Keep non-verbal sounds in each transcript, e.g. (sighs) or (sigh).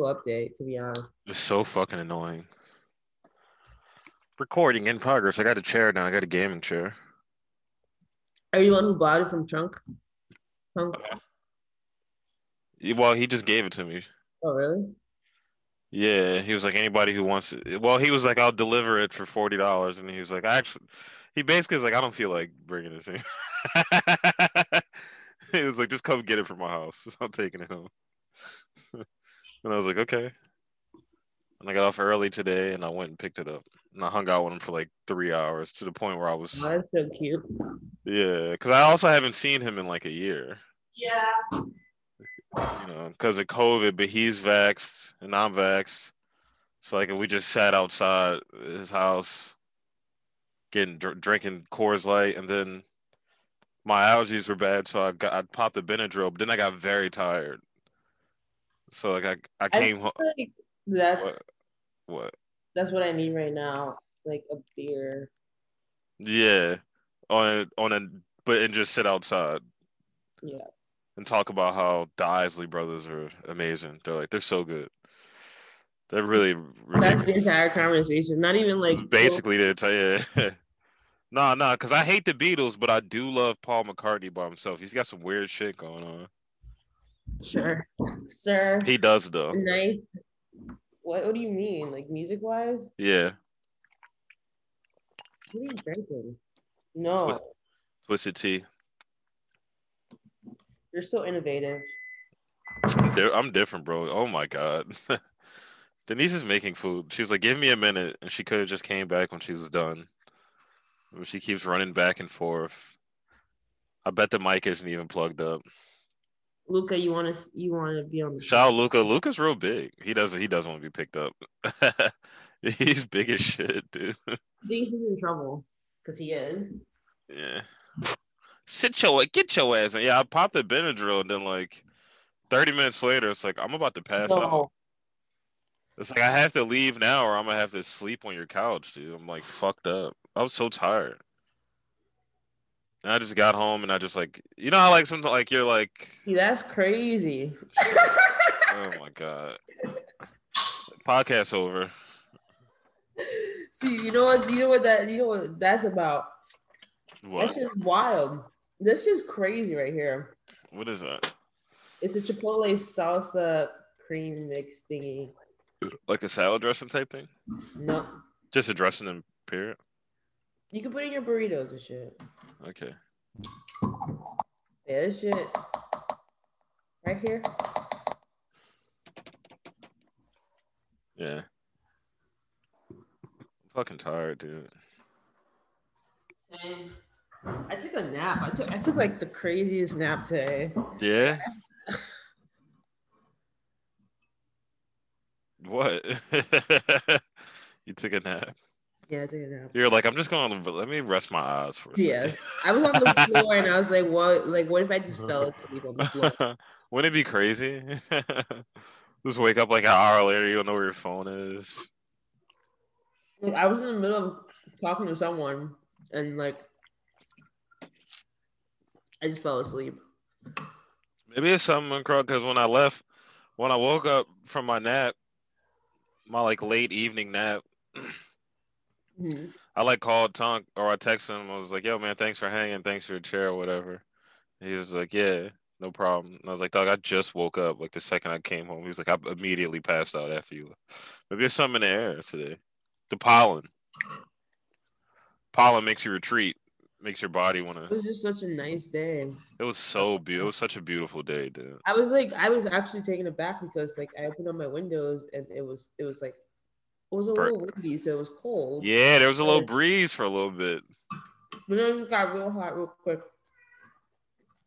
new update, to be honest. It's so fucking annoying. Recording in progress. I got a chair now. I got a gaming chair. Are you the one who bought it from Trunk? Trunk? Well, he just gave it to me. Oh, really? Yeah, he was like anybody who wants it. Well, he was like, I'll deliver it for forty dollars, and he was like, I actually, he basically was like, I don't feel like bringing this (laughs) in. he was like, just come get it from my house. (laughs) I'm taking it home. (laughs) and I was like, okay. And I got off early today, and I went and picked it up. And I hung out with him for like three hours to the point where I was. Oh, that's so cute. Yeah, because I also haven't seen him in like a year. Yeah. You know, because of COVID, but he's vaxxed and I'm vaxxed. So like, we just sat outside his house, getting dr- drinking Coors Light, and then my allergies were bad, so I got I popped the Benadryl. But then I got very tired. So like I I came home. Like that's What? What? that's what I need right now. Like a beer. Yeah, on a, on a but and just sit outside Yes. and talk about how the Isley brothers are amazing. They're like they're so good. They're really That's the entire conversation. Not even like basically the entire. Yeah. (laughs) nah, nah, because I hate the Beatles, but I do love Paul McCartney by himself. He's got some weird shit going on. Sure. Sir. He does though. Nice. What what do you mean? Like music wise? Yeah, What are you drinking? No. Twisted Tea. You're so innovative. I'm, I'm different, bro. Oh my god. (laughs) Denise is making food. She was like, "Give me a minute," and she could have just came back when she was done. But she keeps running back and forth. I bet the mic isn't even plugged up. Luca, you wanna you wanna be on the show. Shout out Luca. Luca's real big. He doesn't. He doesn't want to be picked up. (laughs) He's big as shit, dude. thinks he's in trouble. Because he is. Yeah. Sit your get your ass. in. Yeah, I popped the Benadryl, and then like thirty minutes later, it's like I'm about to pass out. It's like I have to leave now, or I'm gonna have to sleep on your couch, dude. I'm like fucked up. I was so tired. And I just got home, and I just like you know how like something like you're like, See, that's crazy. oh my god, podcast over. See, you know what? You know what that? You know what that's about? What? That's just wild. That's just crazy right here. What is that? It's a chipotle salsa cream mix thingy. Like a salad dressing type thing? No, Just a dressing in period. You can put in your burritos and shit. Okay. Yeah, this shit right here. Yeah. I'm fucking tired, dude. Same. I took a nap. I took I took like the craziest nap today. Yeah. what? (laughs) you took a nap. Yeah, I took a nap. You're like, I'm just going to let me rest my eyes for a second. Yes, I was on the floor and I was like, "What? Like, what if I just fell (laughs) asleep on the floor?" Wouldn't it be crazy? (laughs) just wake up like an hour later, you don't know where your phone is. Like, I was in the middle of talking to someone and like I just fell asleep. Maybe it's something because when I left, when I woke up from my nap, my like late evening nap, (clears throat) Mhm. I like called Tunk or I texted him. I was like, "Yo, man, thanks for hanging. Thanks for your chair or whatever." He was like, "Yeah, no problem." And I was like, "Dog, I just woke up. Like the second I came home." He was like, "I immediately passed out after you." Maybe there's something in the air today. The pollen. Pollen makes you retreat. Makes your body want to. It was just such a nice day. It was so beautiful. It was such a beautiful day, dude. I was like, I was actually taken aback because like I opened up my windows and it was it was like it was a Bur- little windy, so it was cold. Yeah, there was a little breeze for a little bit. But then it just got real hot real quick.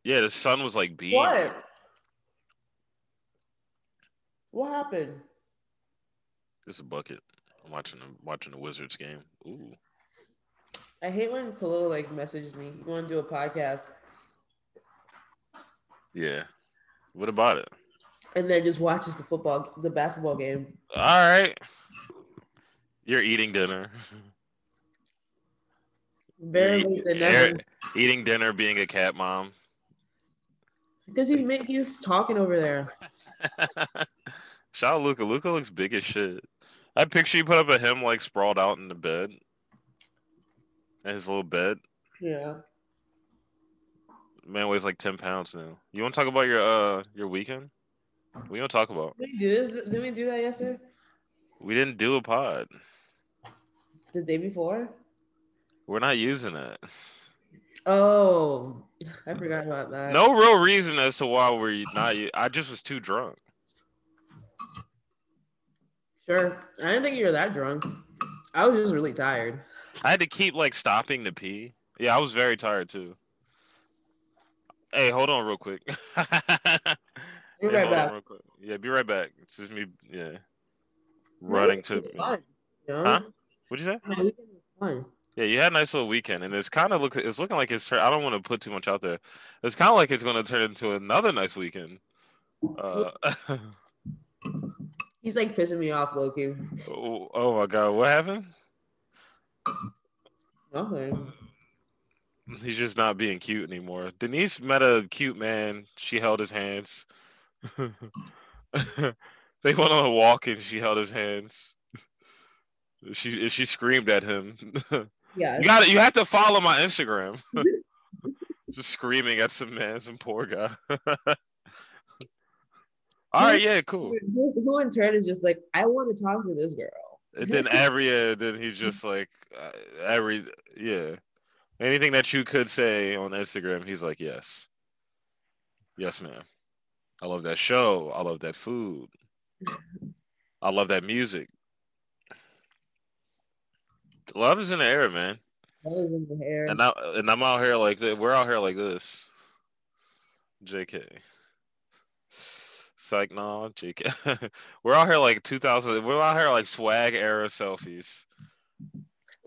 Yeah, the sun was like beating. What? What happened? It's a bucket. I'm watching the watching the Wizards game. Ooh. I hate when Khalil like messages me. You want to do a podcast, Yeah. What about it? and then just watches the football, the basketball game. All right. You're eating dinner. Than eat- eating dinner, being a cat mom. Because he's he's talking over there. (laughs) Shout out Luca. Luca looks big as shit. I picture you put up a him like sprawled out in the bed. In his little bed. Yeah. Man weighs like ten pounds now. You want to talk about your uh your weekend? We don't talk about. Did we do this? Did we do that yesterday? We didn't do a pod. The day before? We're not using it. Oh, I forgot about that. No real reason as to why we're not. I just was too drunk. Sure. I didn't think you were that drunk. I was just really tired. I had to keep like stopping to pee. Yeah, I was very tired too. Hey, hold on real quick. (laughs) Be Yeah, right back. Yeah, be right back. It's just me. Yeah, running to. Fun, you know? Huh? What'd you say? My weekend was fun. Yeah, you had a nice little weekend, and it's kind of look. It's looking like it's. I don't want to put too much out there. It's kind of like it's going to turn into another nice weekend. Uh, (laughs) He's like pissing me off, Loki. oh, oh my god, what happened? Nothing. He's just not being cute anymore. Denise met a cute man. She held his hands. (laughs) they went on a walk and she held his hands. She she screamed at him. Yeah. (laughs) you got You have to follow my Instagram. (laughs) just screaming at some man, some poor guy. (laughs) All right, yeah, cool. Who, who in turn is just like, I want to talk to this girl. And then every uh, then he's just like uh, every yeah anything that you could say on Instagram he's like yes yes ma'am I love that show I love that food I love that music love is in the air man That was in the hair. and I and I'm out here like th- we're out here like this JK Psych no JK (laughs) we're out here like 2000 we're out here like swag era selfies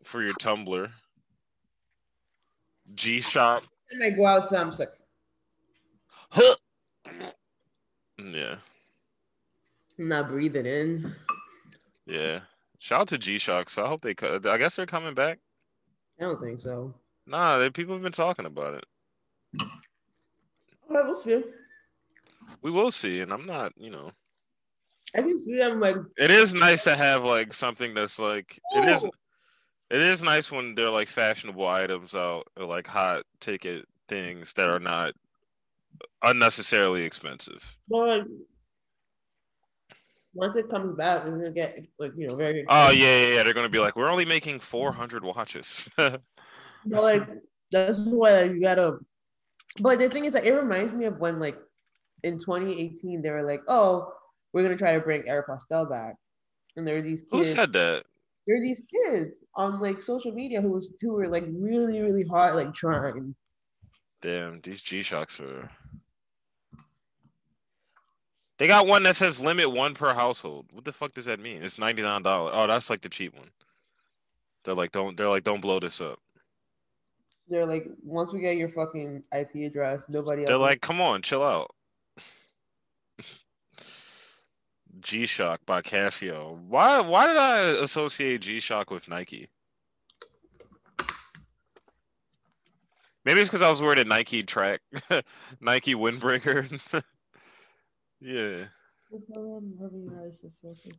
for your Tumblr. G Shop. And I go outside, I'm just like, (laughs) Yeah, I'm not breathing in. yeah. Shout out to G Shock. So I hope they. co- I guess they're coming back. I don't think so. Nah, they, people have been talking about it. All right, we'll see. We will see, and I'm not. You know, I can see them like, it is nice to have like something that's like. It is. It is nice when they're like fashionable items out, or like hot ticket things that are not unnecessarily expensive. like, once it comes back, it's gonna get like you know very. Oh yeah, yeah, yeah. They're gonna be like, we're only making 400 watches. (laughs) But like that's why like, you gotta. But the thing is, like, it reminds me of when like in 2018 they were like, "Oh, we're gonna try to bring Aeropostale back," and there were these Kids, Who said that? there were these kids on like social media who was who were like really really hard like trying. Damn, these G Shocks are. They got one that says limit one per household. What the fuck does that mean? It's ninety nine dollars. Oh, that's like the cheap one. They're like, don't. They're like, don't blow this up. They're like, once we get your fucking IP address, nobody else. They're like, come on, chill out. (laughs) G Shock by Casio. Why? Why did I associate G Shock with Nike? Maybe it's because I was wearing a Nike track, (laughs) Nike windbreaker. (laughs) yeah.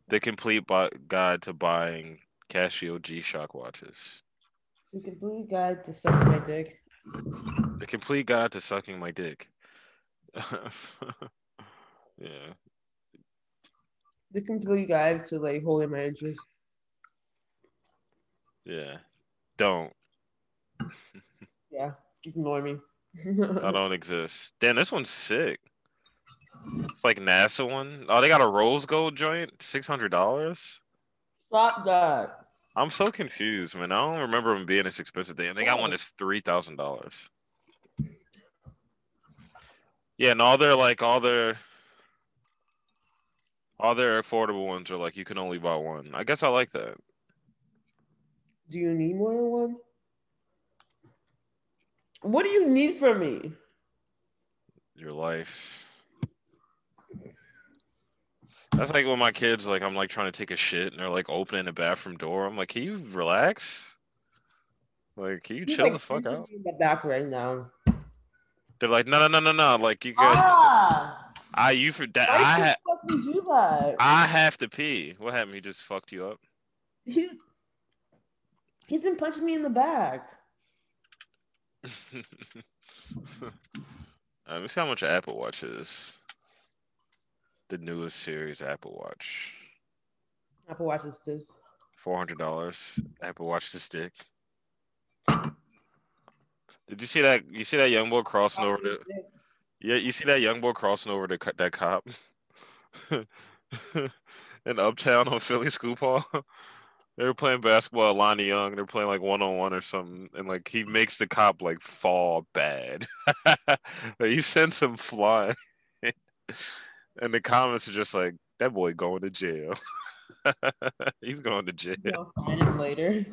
The complete bu- guide to buying Casio G Shock watches. The complete guide to sucking my dick. The complete guide to sucking my dick. (laughs) yeah. The complete guide to like holding my interest. Yeah. Don't. (laughs) Yeah, ignore me. (laughs) I don't exist. Damn, this one's sick. It's like NASA one. Oh, they got a rose gold joint, six hundred dollars. Stop that. I'm so confused, man. I don't remember them being this expensive. Damn, they got one that's three thousand dollars. Yeah, and all their like all their all their affordable ones are like you can only buy one. I guess I like that. Do you need more than one? What do you need from me? Your life. That's like when my kids like I'm like trying to take a shit and they're like opening the bathroom door. I'm like, can you relax? Like, can you He's, chill like, the fuck out? In the back right now. They're like, no, no, no, no, no. Like you guys, Ah! I you for that I ha- fucking do that? I have to pee. What happened? He just fucked you up. He, he's been punching me in the back. (laughs) Uh, Let me see how much Apple Watch is. The newest series Apple Watch. Apple Watch is this. Four hundred dollars. Apple Watch the stick. Did you see that? You see that young boy crossing over the? Yeah, you see that young boy crossing over the co- that cop (laughs) in Uptown on Philly Scoop Hall. (laughs) They were playing basketball at Lonnie Young. They're playing like one on one or something, and like he makes the cop like fall bad. (laughs) he sends him flying, and the comments are just like that boy going to jail. (laughs) He's going to jail. I'll find him later.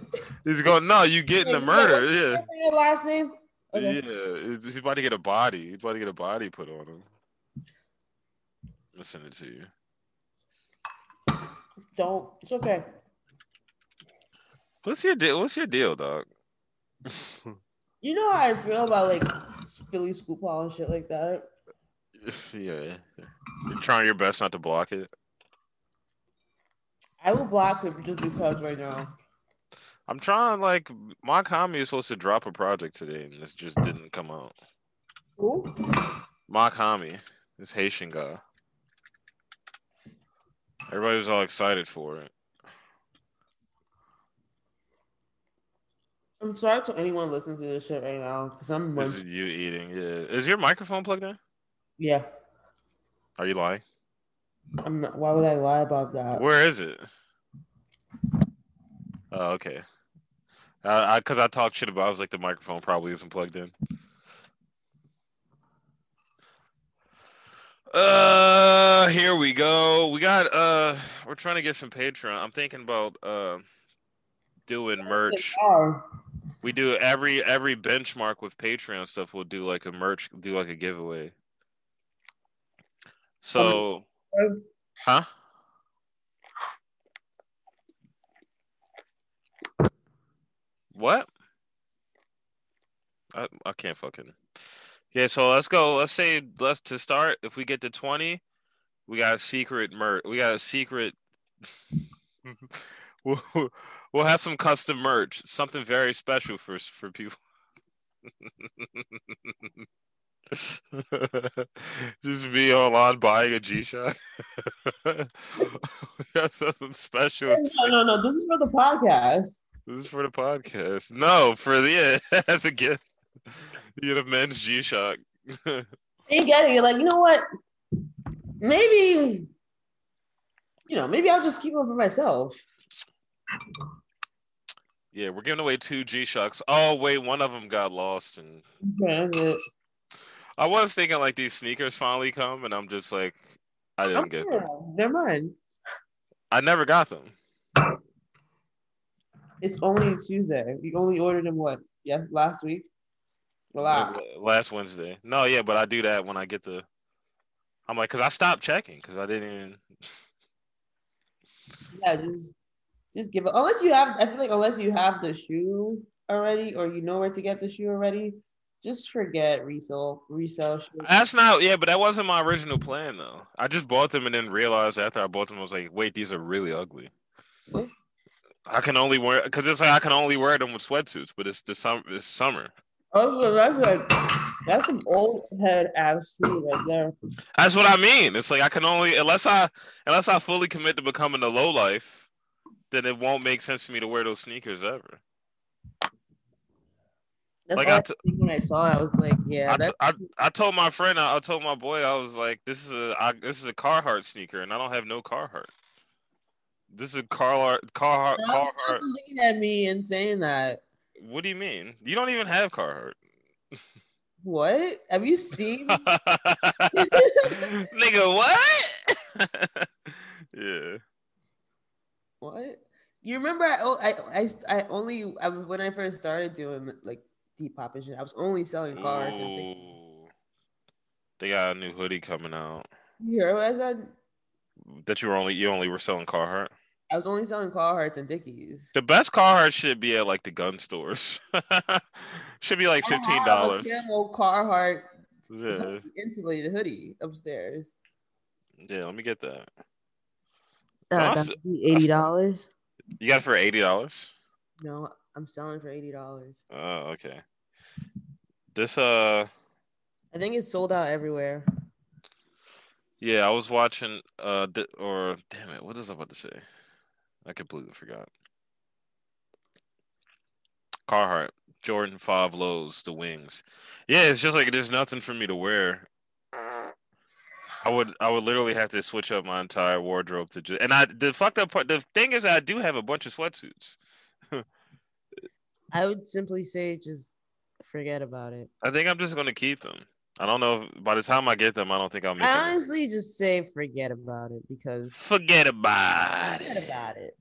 He's going. No, you getting the murder. Yeah. Your last name? Okay. Yeah, he's about to get a body. He's about to get a body put on him. I'm gonna send it to you. Don't. It's okay. What's your deal? What's your deal, dog? You know how I feel about like Philly scoop hall and shit like that. (laughs) yeah, you're trying your best not to block it. I will block him just because right now. I'm trying. Like my commie is supposed to drop a project today, and this just didn't come out. Who? My commie, this Haitian guy. Everybody was all excited for it. I'm sorry to anyone listening to this shit right now because I'm. This is you eating. Yeah. Is your microphone plugged in? yeah, Are you lying? I'm not. Why would I lie about that? Where is it? Oh, okay. Uh, I because I talked shit about. I was like, the microphone probably isn't plugged in. Uh, here we go. We got uh, we're trying to get some Patreon. I'm thinking about uh, doing merch. We do every every benchmark with Patreon stuff. We'll do like a merch, do like a giveaway. So, huh? What? I I can't fucking. Yeah, so let's go. Let's say let's to start. If we get to twenty, we got a secret merch. We got a secret. (laughs) we'll, we'll have some custom merch, something very special for for people. (laughs) (laughs) Just be online buying a G Shock. (laughs) we got something special. No, no, no. This is for the podcast. This is for the podcast. No, for the yeah, (laughs) as a gift. You get a men's G Shock. You get it. You're like, you know what? Maybe, you know, maybe I'll just keep them for myself. yeah, we're giving away two G Shocks. Oh wait, one of them got lost, and Okay. I was thinking like these sneakers finally come, and I'm just like, I didn't oh, get. Yeah, Them. they're mine. I never got them. It's only Tuesday. You only ordered them what? Yes, last week. Relax. Uh, last Wednesday. No, yeah, but I do that when I get the. I'm like, cause I stopped checking, cause I didn't even. (laughs) Yeah, just just give it. Unless you have, I feel like unless you have the shoe already, or you know where to get the shoe already, just forget resale resale shoe. That's not yeah, but that wasn't my original plan though. I just bought them and then realized after I bought them, I was like, wait, these are really ugly. I can only wear because it's like I can only wear them with sweatsuits, but it's the summer. It's summer. Also, that's like that's some old head ass shoe right there. That's what I mean. It's like I can only unless I unless I fully commit to becoming a low life, then it won't make sense for me to wear those sneakers ever. That's Like, I t- when I saw it. I was like, yeah, I, t- I, I told my friend, I, I told my boy, I was like, this is a I, this is a Carhartt sneaker, and I don't have no Carhartt. This is a Carhartt Carhartt Stop, stop looking at me and saying that. What do you mean? You don't even have Carhartt. What? Have you (laughs) seen? (laughs) (laughs) Nigga, what? yeah. what? You remember? I, oh, I, I, I only I, was- when I first started doing like Depop and shit. I was only selling cards. And. Ooh. They got a new hoodie coming out. You heard what I said? That you were only you only were selling Carhartt. I was only selling Carhartts and Dickies. The best Carhartt should be at like the gun stores. (laughs) should be like fifteen dollars. I have a camo Carhartt Yeah. (laughs) insulated hoodie upstairs. Yeah, let me get that. Uh, I'll that's eighty dollars. You got it for eighty dollars. No, I'm selling for eighty dollars. Oh, okay. This uh, I think it's sold out everywhere. yeah, I was watching uh, di- or damn it, what was I about to say? I completely forgot. Carhartt, Jordan Five Lows, the wings. Yeah, it's just like there's nothing for me to wear. I would I would literally have to switch up my entire wardrobe to just and I the fucked up part the thing is I do have a bunch of sweatsuits. (laughs) I would simply say just forget about it. I think I'm just gonna keep them. I don't know if by the time I get them I don't think I'll make I them. honestly just say forget about it because Forget about forget it. about it.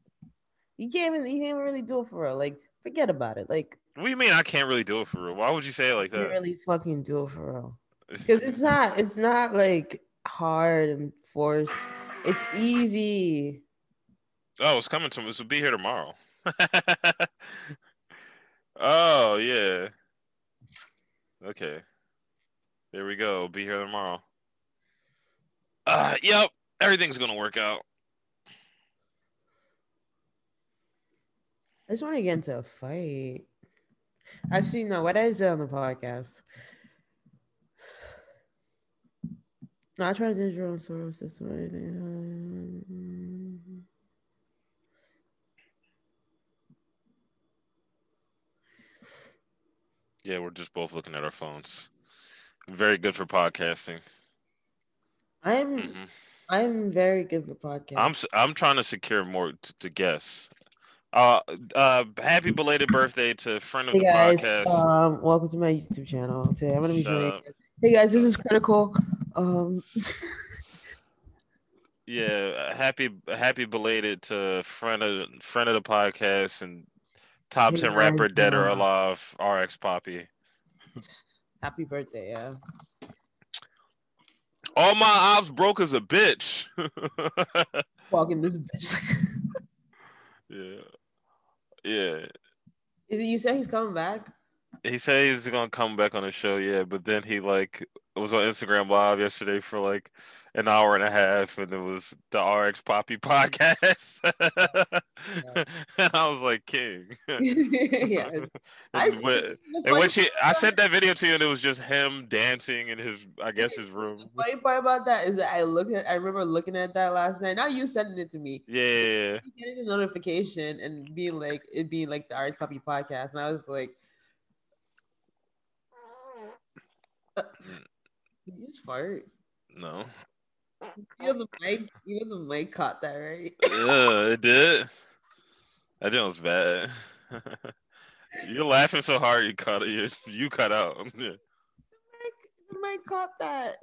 You can't even you can't really do it for real. Like forget about it. Like What do you mean I can't really do it for real? Why would you say it like you can't that? really fucking do it for real. Because it's not it's not like hard and forced. It's easy. Oh, it's coming to This will be here tomorrow. (laughs) oh yeah. Okay. There we go. Be here tomorrow. Uh yep. Everything's gonna work out. I just want to get into a fight. Actually, no. What I say on the podcast? Not trying to on source system or anything. Yeah, we're just both looking at our phones. Very good for podcasting. I'm Mhm. I'm very good for podcasts. I'm I'm trying to secure more t- to guess. Uh, uh, happy belated birthday to friend of Hey the guys, podcast. um, welcome to my YouTube channel. Today I'm gonna be Shut up. Hey guys, this is critical. Um, Yeah, happy happy belated to friend of friend of the podcast and top Hey, ten rapper guys, dead or alive, Rx Papi. (laughs) happy birthday, yeah. All my ops broke as a bitch. (laughs) Walking this bitch. (laughs) yeah, yeah. is it you said he's coming back? He said he was gonna come back on the show, yeah, but then he like was on Instagram live yesterday for like an hour and a half, and it was the Rx Papi (laughs) podcast. and (laughs) I was like, King. (laughs) yeah. I And when- and when she, I sent that video to you, and it was just him dancing in his, I guess, his room. The funny part about that is that I look at I remember looking at that last night. Now you sending it to me. Yeah, Getting the notification and being like it being like the Rx Papi podcast. And I was like uh, Did you just fart? no, Even the mic, even the mic caught that, right? yeah, it did. That joke was bad. (laughs) You're laughing so hard, you cut you, you cut out. (laughs) Yeah. The mic caught that.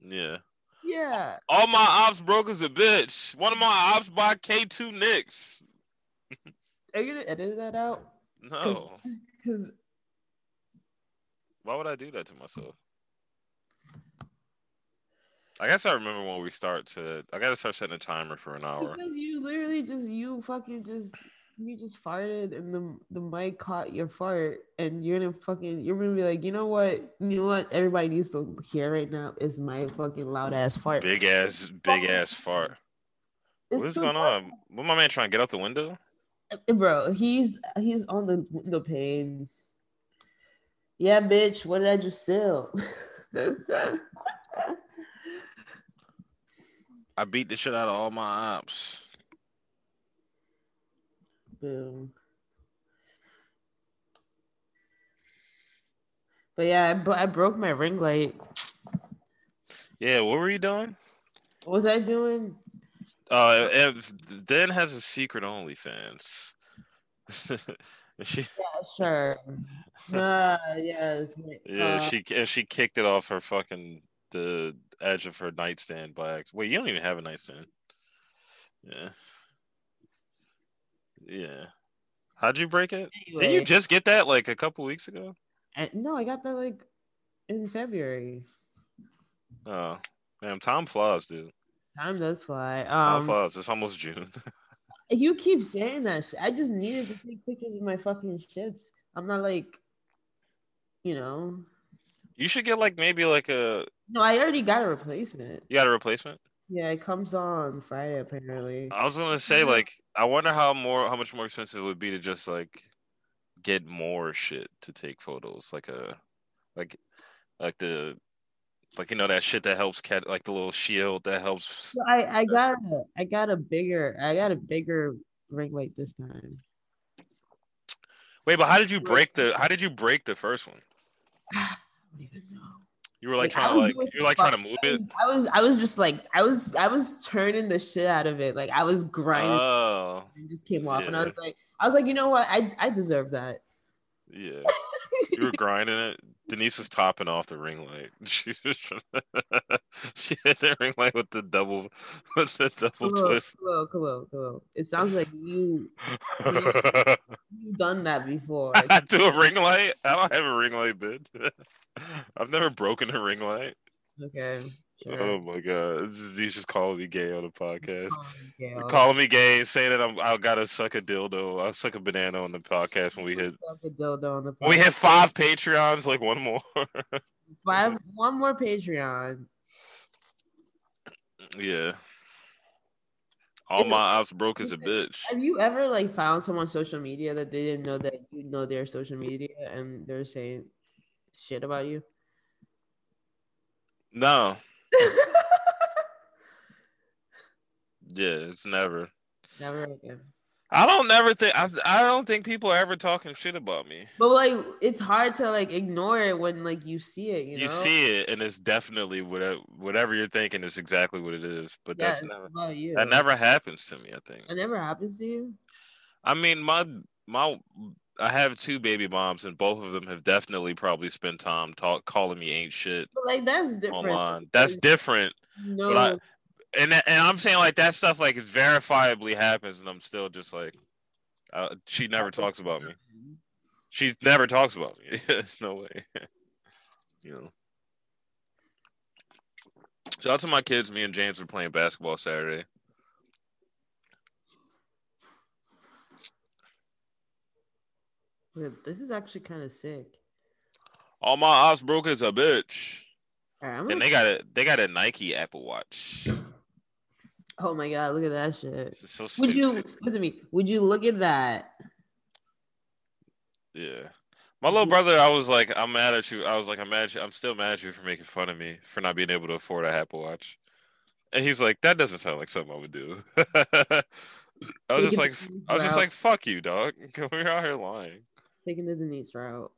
yeah. Yeah. All my ops broke as a bitch. One of my ops by K2 Knicks. Are you gonna edit that out? No. (laughs) Because Why would I do that to myself? I guess I remember when we start to. I gotta start setting a timer for an hour. because you literally just you fucking just you just farted and the the mic caught your fart and you're gonna fucking you're gonna be like you know what you know what everybody needs to hear right now is my fucking loud ass fart. Big ass, big ass fart. It's What's going loud. on? What my man trying to get out the window? Eh, bro? He's he's on the window pane. Yeah, bitch. What did I just sell? (laughs) I beat the shit out of all my ops. Boom. But yeah, I, I broke my ring light. Yeah, what were you doing? What was I doing? Uh, if Dan has a secret OnlyFans. (laughs) she, Yeah, sure. (laughs) Uh, yes. yeah, uh, she and she kicked it off her fucking the edge of her nightstand by accident. Wait, you don't even have a nightstand. Yeah. Yeah. How'd you break it? Did you just get that like a couple weeks ago? I- no, I got that like in February. Oh, damn, time flies, dude. Time does fly. Time Um, flies. It's almost June. (laughs) you keep saying that. Shit. I just needed to take pictures of my fucking shits. I'm not like, you know. you should get like maybe like a No, I already got a replacement. you got a replacement. Yeah, it comes on Friday apparently. I was gonna say like I wonder how more how much more expensive it would be to just like get more shit to take photos like a like like the like you know that shit that helps cat like the little shield that helps. I I got a I got a bigger I got a bigger ring light this time. Wait, but how did you break the how did you break the first one? (sighs) I don't even know. You were like, Like, trying to like you were like trying to move it. I was I was just like I was I was turning the shit out of it. Like I was grinding Oh, and it just came off. And I was like I was like, you know what? I I deserve that. yeah. (laughs) You were (laughs) grinding it. Denise was topping off the ring light. (laughs) She was trying (laughs) she hit the ring light with the double with the double twist. hello, hello, hello. It sounds like you you've done that before. Like, to a ring light? I don't have a ring light bid. I've never broken a ring light. okay, sure. Oh my god. He's just calling me gay on the podcast. Oh, Gail. Calling me gay, saying that I'm I gotta suck a dildo. I'll suck a banana on the podcast when we hit Suck a dildo on the when we hit five Patreons, like one more. (laughs) Five, one more Patreon. yeah. All my ops broke as a bitch. Have you ever like found someone on social media that they didn't know that you know their social media and they're saying shit about you? No. (laughs) Yeah, it's never. Never again. I don't never think I, I don't think people are ever talking shit about me. But like, it's hard to like ignore it when like you see it. You, You, know? see it and it's definitely whatever whatever you're thinking is exactly what it is. But Yeah, that's never that never happens to me, I think. It never happens to you. I mean, my my I have two baby moms, and both of them have definitely probably spent time talk calling me ain't shit like that's different. online. That's different, No, but I and and I'm saying like that stuff like it verifiably happens, and I'm still just like, uh, she never talks about me. She never talks about me. (laughs) There's no way, (laughs) you know. Shout out to my kids. Me and James were playing basketball Saturday. This is actually kind of sick. All my ops broke as a bitch. Right, And they got a they got a Nike Apple Watch. oh my god, look at that shit. This is so Would you listen to me? Would you look at that? Yeah. My little brother, I was like, I'm mad at you. I was like, I'm mad at you. I'm still mad at you for making fun of me for not being able to afford a Apple Watch. And he's like, that doesn't sound like something I would do. (laughs) I was just like, I was just like, fuck you, dog. (laughs) We're out here lying. Taking the Denise route.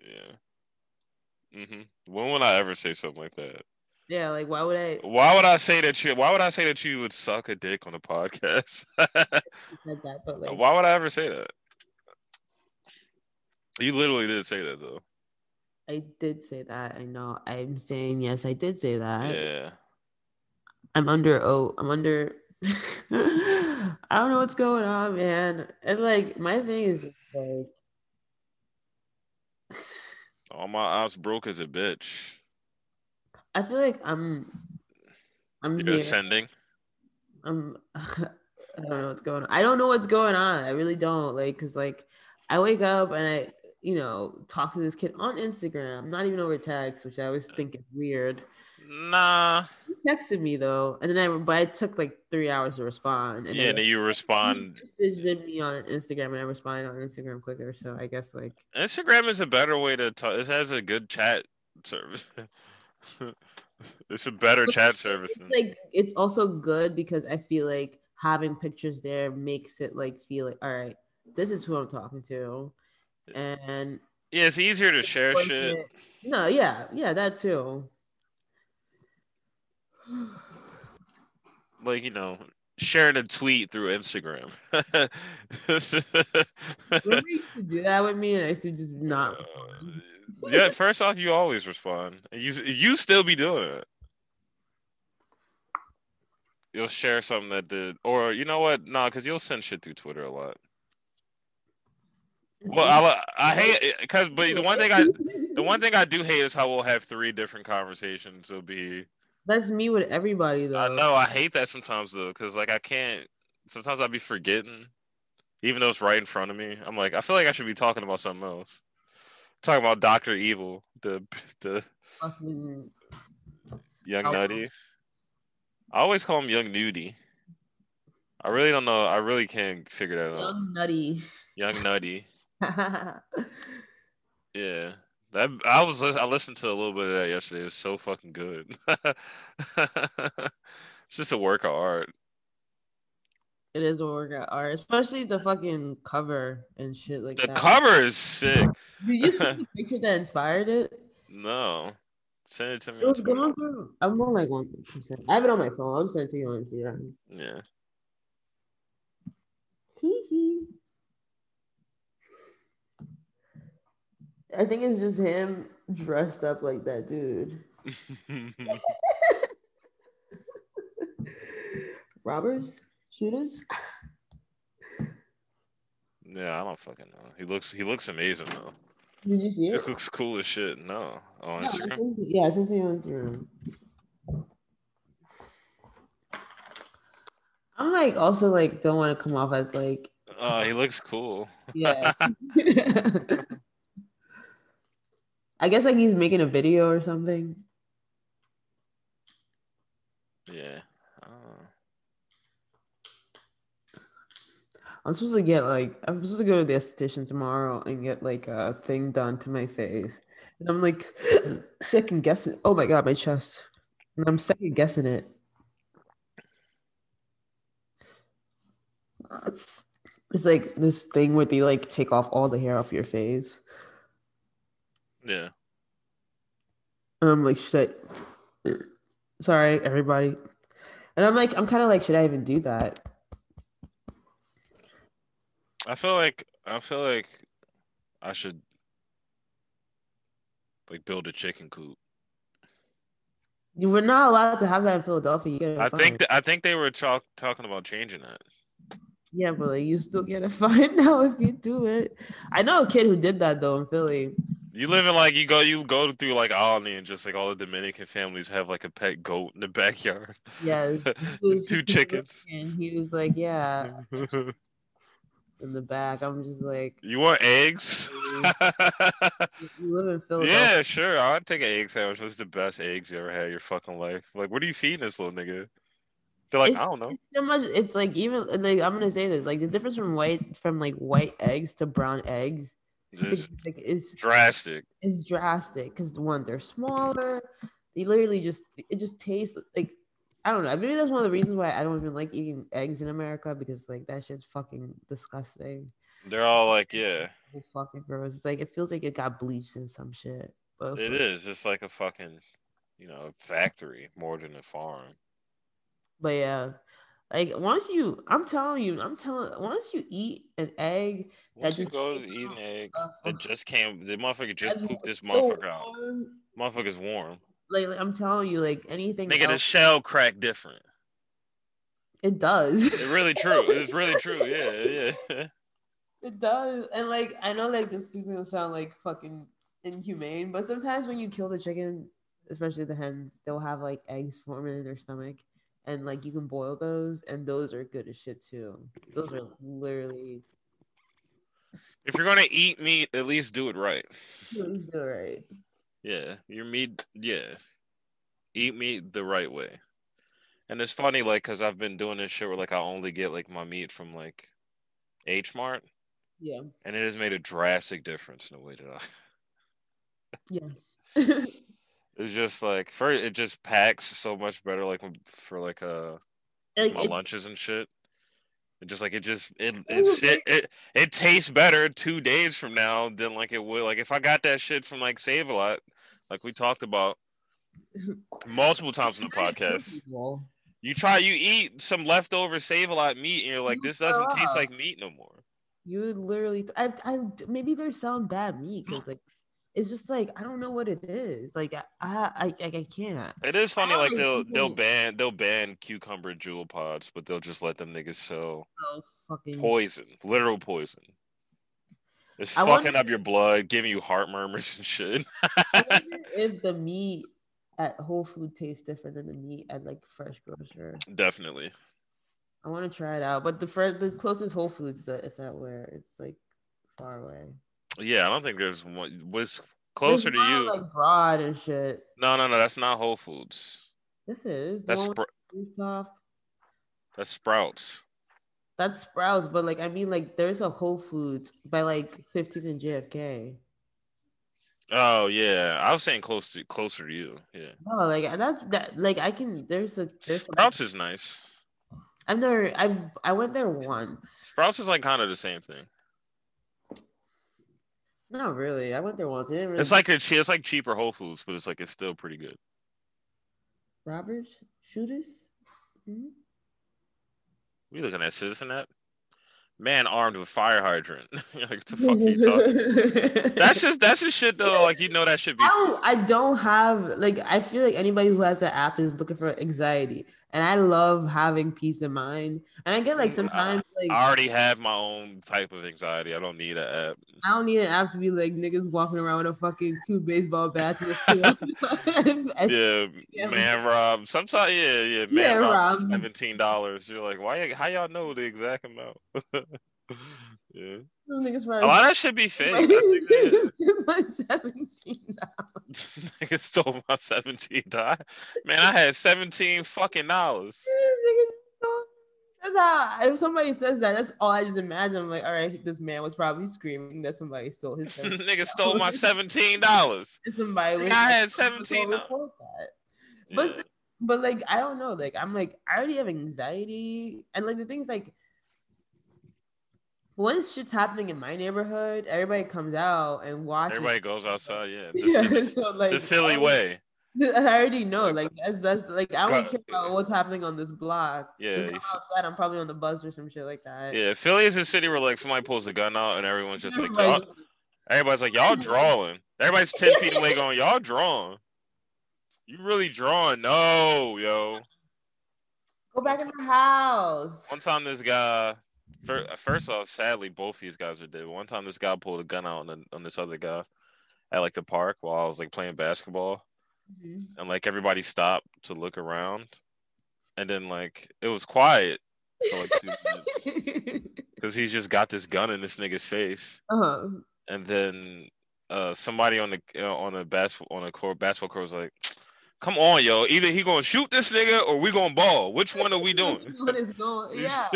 Yeah. Mm-hmm. When would I ever say something like that? Yeah, like why would I Why would I say that you? Why would I say that you would suck a dick on a podcast? (laughs) that? But (laughs) like, why would I ever say that? You literally did say that though. I did say that. I know. I'm saying yes. I did say that. Yeah. I'm under. Oh, I'm under. (laughs) I don't know what's going on, man. And like, my thing is like, All my ops broke as a bitch. I feel like I'm. I'm You're here. ascending. I'm. (laughs) I don't know what's going on. I don't know what's going on. I really don't. Like, cause like, I wake up and I, you know, talk to this kid on Instagram, not even over text, which I always think is weird. Nah. He texted me though, and then I, but it took like three hours to respond. And Yeah, then you respond. messaged me on Instagram, and I responded on Instagram quicker. So I guess like, Instagram is a better way to talk. It has a good chat service. (laughs) it's a better chat service. it's like it's also good because I feel like having pictures there makes it like feel like, all right, this is who I'm talking to, and Yeah, it's easier to share shit. No, yeah, yeah, that too. Like, you know, sharing a tweet through Instagram. You (laughs) used to do that with me, and I used to just not. Uh, yeah, first off, you always respond. You you still be doing it. You'll share something that did, or you know what? No, because you'll send shit through Twitter a lot. Well, I, I hate because, but the one thing I the one thing I do hate is how we'll have three different conversations. It'll be That's me with everybody though. I know I hate that sometimes though, because like I can't. Sometimes I'll be forgetting, even though it's right in front of me. I'm like, I feel like I should be talking about something else. Talking about Doctor Evil, the (laughs) the Fucking- young nutty. I always call him Young Nudie. I really don't know. I really can't figure that out. Young Nutty. Young Nutty. (laughs) Yeah. That I was I listened to a little bit of that yesterday. It was so fucking good. (laughs) it's just a work of art. it is a work of art, especially the fucking cover and shit like The that. cover is sick. Did you see (laughs) the picture that inspired it? No. Send it to me. It on was Twitter. going. I'm on like one percent. I have it on my phone. I'll just send it to you on Instagram. Yeah. Hee hee. I think it's just him dressed up like that dude. (laughs) Robbers, shooters. yeah, I don't fucking know. He looks he looks amazing though. Did you see He it? looks cool as shit. No. On No, Instagram. sent it- yeah, I sent it to you on Instagram. I'm like also like don't want to come off as like Oh, he looks cool. yeah. (laughs) (laughs) I guess like he's making a video or something. Yeah. I'm supposed to get like I'm supposed to go to the esthetician tomorrow and get like a thing done to my face. And I'm like (clears throat) second guessing. Oh my god, my chest. And I'm second guessing it. It's like this thing where they like take off all the hair off your face. Yeah. And I'm like, should I? Sorry, everybody. And I'm like, I'm kind of like, should I even do that? I feel like I feel like I should like build a chicken coop. You were not allowed to have that in Philadelphia. You get a I fine. think th- I think they were talk- talking about changing that. Yeah, but like you still get a (laughs) fine now if you do it. I know a kid who did that though in Philly. You live in like you go you go through like Albany and just like all the Dominican families have like a pet goat in the (laughs) backyard. Yeah, (laughs) was- Two chickens. And he was like, "Yeah," (laughs) in the back. I'm just like, you want eggs? "You live in Philadelphia." yeah, sure. I'd take an egg sandwich. What's the best eggs you ever had in your fucking life? Like, what are you feeding this little nigga? They're like, It's- I don't know. So much. It's like even like I'm gonna say this. Like the difference from white from like white eggs to brown eggs It's significant- is drastic. is drastic because one they're smaller. They literally just it just tastes like I don't know. Maybe that's one of the reasons why I don't even like eating eggs in America because like that shit's fucking disgusting. They're all like, yeah, It's fucking gross. It's like it feels like it got bleached in some shit. But it is. It's like a fucking, you know, factory more than a farm. But yeah, like once you, I'm telling you, I'm telling, once you eat an egg Once you just go to eat an egg, it of- just came. The motherfucker just pooped this so motherfucker out. warm, Motherfucker's warm. Like, like, I'm telling you, like anything, Nigga, the else, shell crack different. it does. It's really true. It's really true. (laughs) Yeah, yeah. It does. And like I know like this is gonna sound like fucking inhumane, but sometimes when you kill the chicken, especially the hens, they'll have like eggs forming in their stomach. And like you can boil those, and those are good as shit too. Those are literally If you're gonna eat meat, at least do it right. all right. Yeah, your meat. Yeah, eat meat the right way. And it's funny, like, cause I've been doing this shit where like I only get like my meat from like H Mart, Yeah. and it has made a drastic difference in the way that I. Yes. (laughs) (laughs) It's just like for it just packs so much better, like for like uh like, my it- lunches and shit. It just like it just it It it, it it tastes better two days from now than like it would like if I got that shit from like Save a Lot, like we talked about (laughs) multiple times in the Trying to kill podcast. You try you eat some leftover Save a Lot meat and you're like, this doesn't taste like meat no more. You would literally, I, I, maybe there's some bad meat because like, it's just like I don't know what it is. Like I, I, I, I I can't. It is funny, like like they'll they'll ban they'll ban cucumber Juul pods, but they'll just let them niggas sell So fucking. poison, literal poison. It's I fucking wonder- up your blood, giving you heart murmurs and shit. I (laughs) wonder if the meat at Whole Food tastes different than the meat at like fresh grocer. Definitely. I want to try it out, but the first, the closest Whole Foods is at, is at where it's like far away. Yeah, I don't think there's one was closer to you. like broad and shit. no, no, no, that's not Whole Foods. This is That's Spr-. That's Sprouts. That's Sprouts, but like I mean, like there's a Whole Foods by like 15th and JFK. Oh yeah, I was saying close to closer to you. Yeah. No, like that that like I can. There's a there's. Sprouts is nice. I've never. I've I went there once. Sprouts is like kind of the same thing. Not really. I went there once. It really It's like a it's like cheaper Whole Foods, but it's like it's still pretty good. robbers, shooters. Mhm. We looking at Citizen app? Man armed with fire hydrant. (laughs) like what the fuck are you talking? (laughs) That's just that's just shit though. Like you know that should be. I don't, I don't have like I feel like anybody who has that app is looking for anxiety, and I love having peace of mind. And I get like sometimes like I already have my own type of anxiety. I don't need an app. I don't need an app to be like niggas walking around with a fucking two baseball bats. (laughs) (laughs) Yeah, man, Rob. Sometimes, yeah, yeah, man, Yeah, Rob. Seventeen dollars. You're like, why? How y'all know the exact amount? (laughs) yeah, a lot of that should be fake. I think that my seventeen nigga stole my seventeen dollars. Man, I had seventeen fucking dollars. That's how if somebody says that, that's all I just imagine. I'm like, all right, this man was probably screaming that somebody stole his (laughs) nigga stole my seventeen dollars. (laughs) somebody was I had seventeen. "Don't report that." But but like I don't know, like I'm like I already have anxiety, and like the things like once shit's happening in my neighborhood, everybody comes out and watches. Everybody goes outside. Yeah, (laughs) the, yeah, Philly, so like the Philly way. (laughs) I already know, like that's that's like I don't care about what's happening on this block. Yeah, I'm outside, I'm probably on the bus or some shit like that. Yeah, Philly is a city where like somebody pulls a gun out and everyone's just like, Everybody's- everybody's like, y'all drawing. Everybody's ten feet away going, y'all drawing. You really drawing? No, yo. Go back in the house. One time, this guy. Fir- First off, sadly, both these guys are dead. One time, this guy pulled a gun out on, on this other guy at like the park while I was like playing basketball, Mhm. and like everybody stopped to look around, and then like it was quiet for like two minutes (laughs) because he's just got this gun in this nigga's face. uh-huh. and then uh somebody on the uh, on the basketball on the court basketball court was like, "Come on, yo! Either he gonna shoot this nigga or we gonna ball. Which one are we (laughs) doing?" what is (laughs) going? Yeah.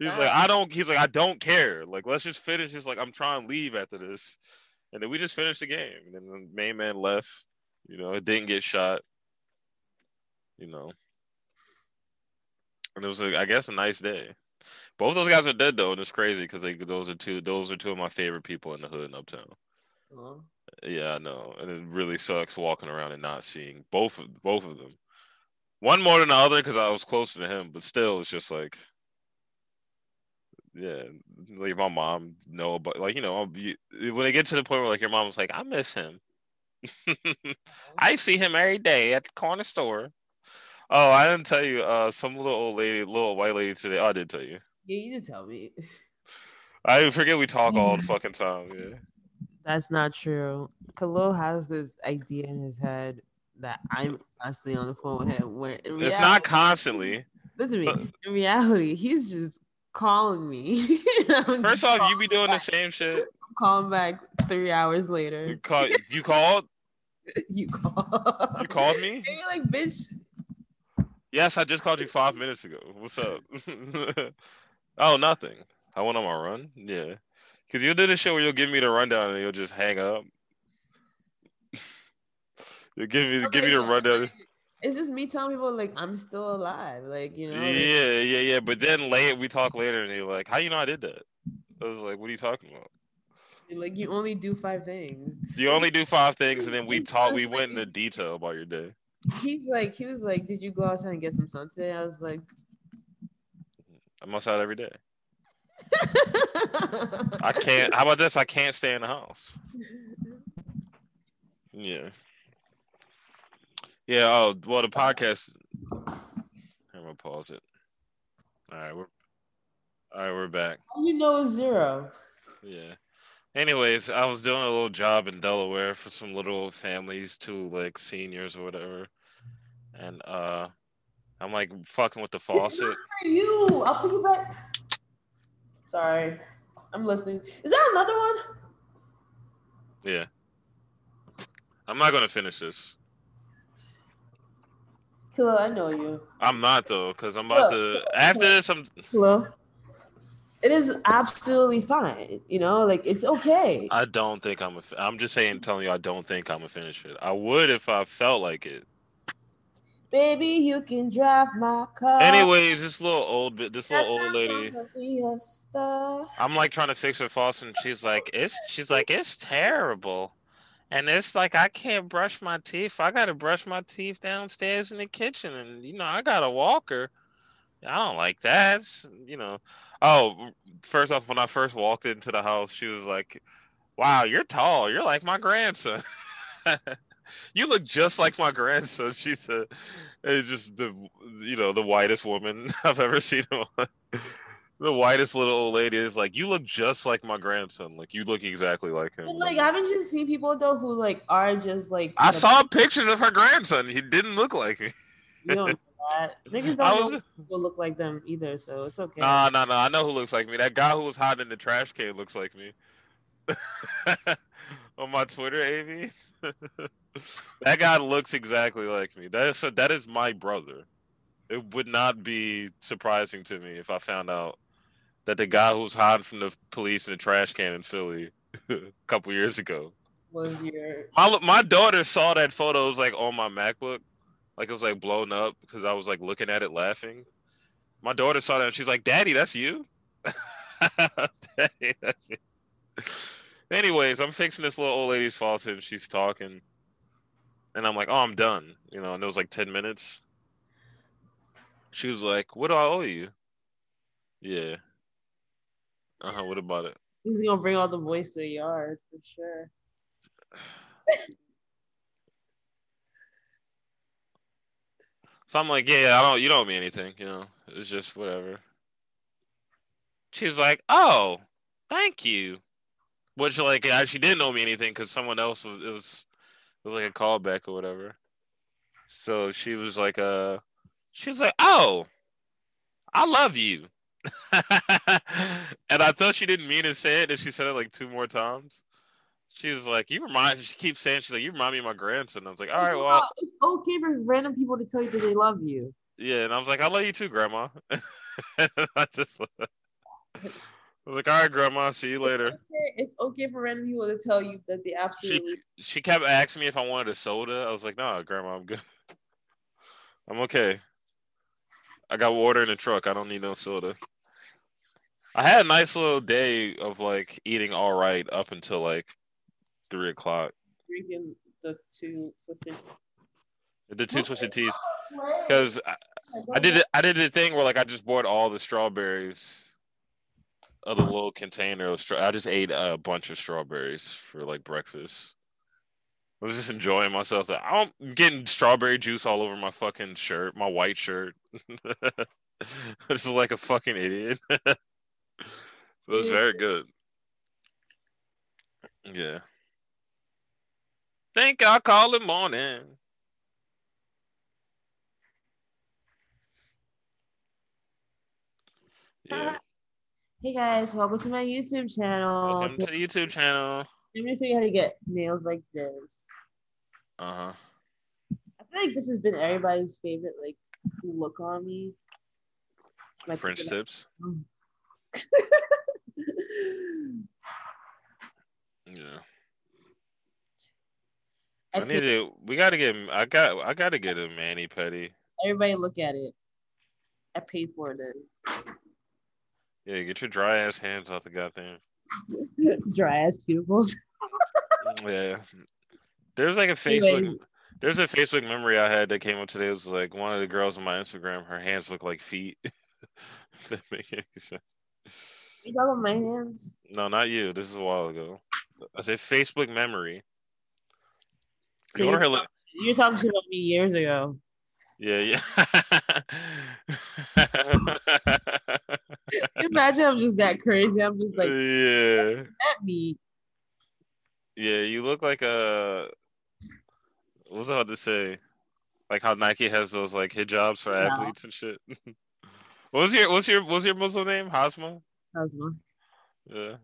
He's like, "I don't." He's like, "I don't care. Like, let's just finish." He's like, "I'm trying to leave after this," and then we just finished the game. And then the main man left. You know, it didn't get shot. You know, and it was, a, I guess, a nice day. Both those guys are dead though, and it's crazy because they those are two those are two of my favorite people in the hood in Uptown. Aw. Yeah, I know, and it really sucks walking around and not seeing both of both of them. One more than the other because I was closer to him, but still, it's just like, yeah, like my mom know, but like you know, you, when they get to the point where like your mom's like, I miss him. (laughs) I see him every day at the corner store. Oh, I didn't tell you. Uh, some little old lady, little white lady today. Oh, I did tell you. Yeah, you didn't tell me. I forget we talk all the (laughs) fucking time. Yeah. That's not true. Khalil has this idea in his head that I'm constantly on the phone with him. Where in It's not constantly. Listen to me. In reality, he's just calling me. (laughs) First off, you be doing the same shit. I'm calling back three hours You later. call, you called? (laughs) You call. You called me? And you're like, bitch. Yes, I just called you five minutes ago. What's up? (laughs) oh, nothing. I went on my run. Yeah, because you'll do the show where you'll give me the rundown and you'll just hang up. you'll give me give me the rundown. It's just me telling people like I'm still alive. Like you know. Yeah, yeah, yeah. But then later we talk later and you're like, "How you know I did that?" I was like, "What are you talking about?" Like you only do five things. You only do five things, and then we talk. We went into detail about your day. He's like, he was like, "Did you go outside and get some sun today?" I was like, I'm outside every day. (laughs) I can't. How about this? I can't stay in the house. (laughs) Yeah. Yeah. Oh, well, the podcast. I'm gonna pause it. All right, we're. All right, we're back. All you know is zero. Yeah. Anyways, I was doing a little job in Delaware for some little families, two like seniors or whatever, and uh, I'm like fucking with the faucet. You, I'll put you back. Sorry, I'm listening. Is that another one? Yeah. I'm not gonna finish this. Kilo, I know you. I'm not though, because I'm about to. After this, I'm. Kilo, it is absolutely fine. You know, like it's okay. I don't think I'm a. I'm just saying, telling you, I don't think I'm a finisher. I would if I felt like it. Baby, you can drive my car. Anyways, this little old bit, this little old lady. I'm like trying to fix her faucet, and she's like, "It's," she's like, "It's terrible." And it's like I can't brush my teeth. I gotta brush my teeth downstairs in the kitchen, and you know I got a walker. I don't like that. you know. Oh, first off, when I first walked into the house, she was like, "Wow, you're tall. You're like my grandson." (laughs) you look just like my grandson. (laughs) She said, "It's just the you know the whitest woman (laughs) I've ever seen." The whitest little old lady is like, you look just like my grandson. Like you look exactly like him. like, haven't you seen people though who like are just like? I saw pictures of her grandson. He didn't look like me. You don't know that. (laughs) Niggas don't was... look like them either, so it's okay. Nah, nah, nah. I know who looks like me. That guy who was hiding in the trash can looks like me. (laughs) On my Twitter, Av. (laughs) that guy looks exactly like me. That is that is my brother. It would not be surprising to me if I found out that the guy who was hiding from the police in a trash can in Philly a (laughs) couple years ago was your my my daughter saw that photo. It was like on my MacBook, like it was like blown up because I was like looking at it laughing. My daughter saw that and she's like, "Daddy, that's you." Daddy, that's (laughs) you. Anyways, I'm fixing this little old lady's faucet and she's talking, and I'm like, "Oh, I'm done," you know. And it was like ten minutes. She was like, "What do I owe you?" Yeah. Uh huh. What about it? He's gonna bring all the boys to the yard for sure. (sighs) so I'm like, yeah, I don't. You don't mean anything. You know, it's just whatever. She's like, oh, thank you. Which like she didn't owe me anything because someone else was. It was. It was like a callback or whatever. So she was like, uh, she was like, oh, I love you. (laughs) and I thought she didn't mean to say it, and she said it like two more times. She was like, "You remind." She keeps saying, "She's like, you remind me of my grandson." I was like, "All right, well, it's okay for random people to tell you that they love you." Yeah, and I was like, "I love you too, Grandma." (laughs) I just, (laughs) I was like, "All right, Grandma, see you later." It's okay, for random people to tell you that they absolutely. She, she kept asking me if I wanted a soda. I was like, "No, Grandma, I'm good. I'm okay." I got water in the truck. I don't need no soda. I had a nice little day of like eating all right up until like three o'clock. Drinking the two twisted. The two twisted teas, because I, I did it. I did the thing where like I just bought all the strawberries, of the little container of straw. I just ate a bunch of strawberries for like breakfast. I was just enjoying myself. I'm getting strawberry juice all over my fucking shirt, my white shirt. (laughs) this is like a fucking idiot. (laughs) it was very good. Yeah. Think I'll call it morning. Yeah. Hey guys, welcome to my YouTube channel. Welcome to the YouTube channel. Let me show you how to get nails like this. Uh huh. I feel like this has been everybody's favorite like look on me. Like French tips. (laughs) yeah. I, I need to. We gotta get. I got. I gotta get a mani pedi. Everybody, look at it. I paid for this. Yeah, get your dry ass hands off the goddamn. (laughs) dry ass cuticles. yeah, there's like a Facebook. There's a Facebook memory I had that came up today. It was like one of the girls on my Instagram. Her hands look like feet. (laughs) if that make any sense. You talking about my hands? No, not you. This is a while ago. I said Facebook memory. So you you're, you're talking about me years ago. Yeah, yeah. imagine I'm just that crazy. I'm just like, yeah, at me. Yeah, you look like a. What was I about to say? Like how Nike has those like hijabs for yeah. athletes and shit. (laughs) what was your what's your what's your Muslim name? Hasma. Hasma. Yeah.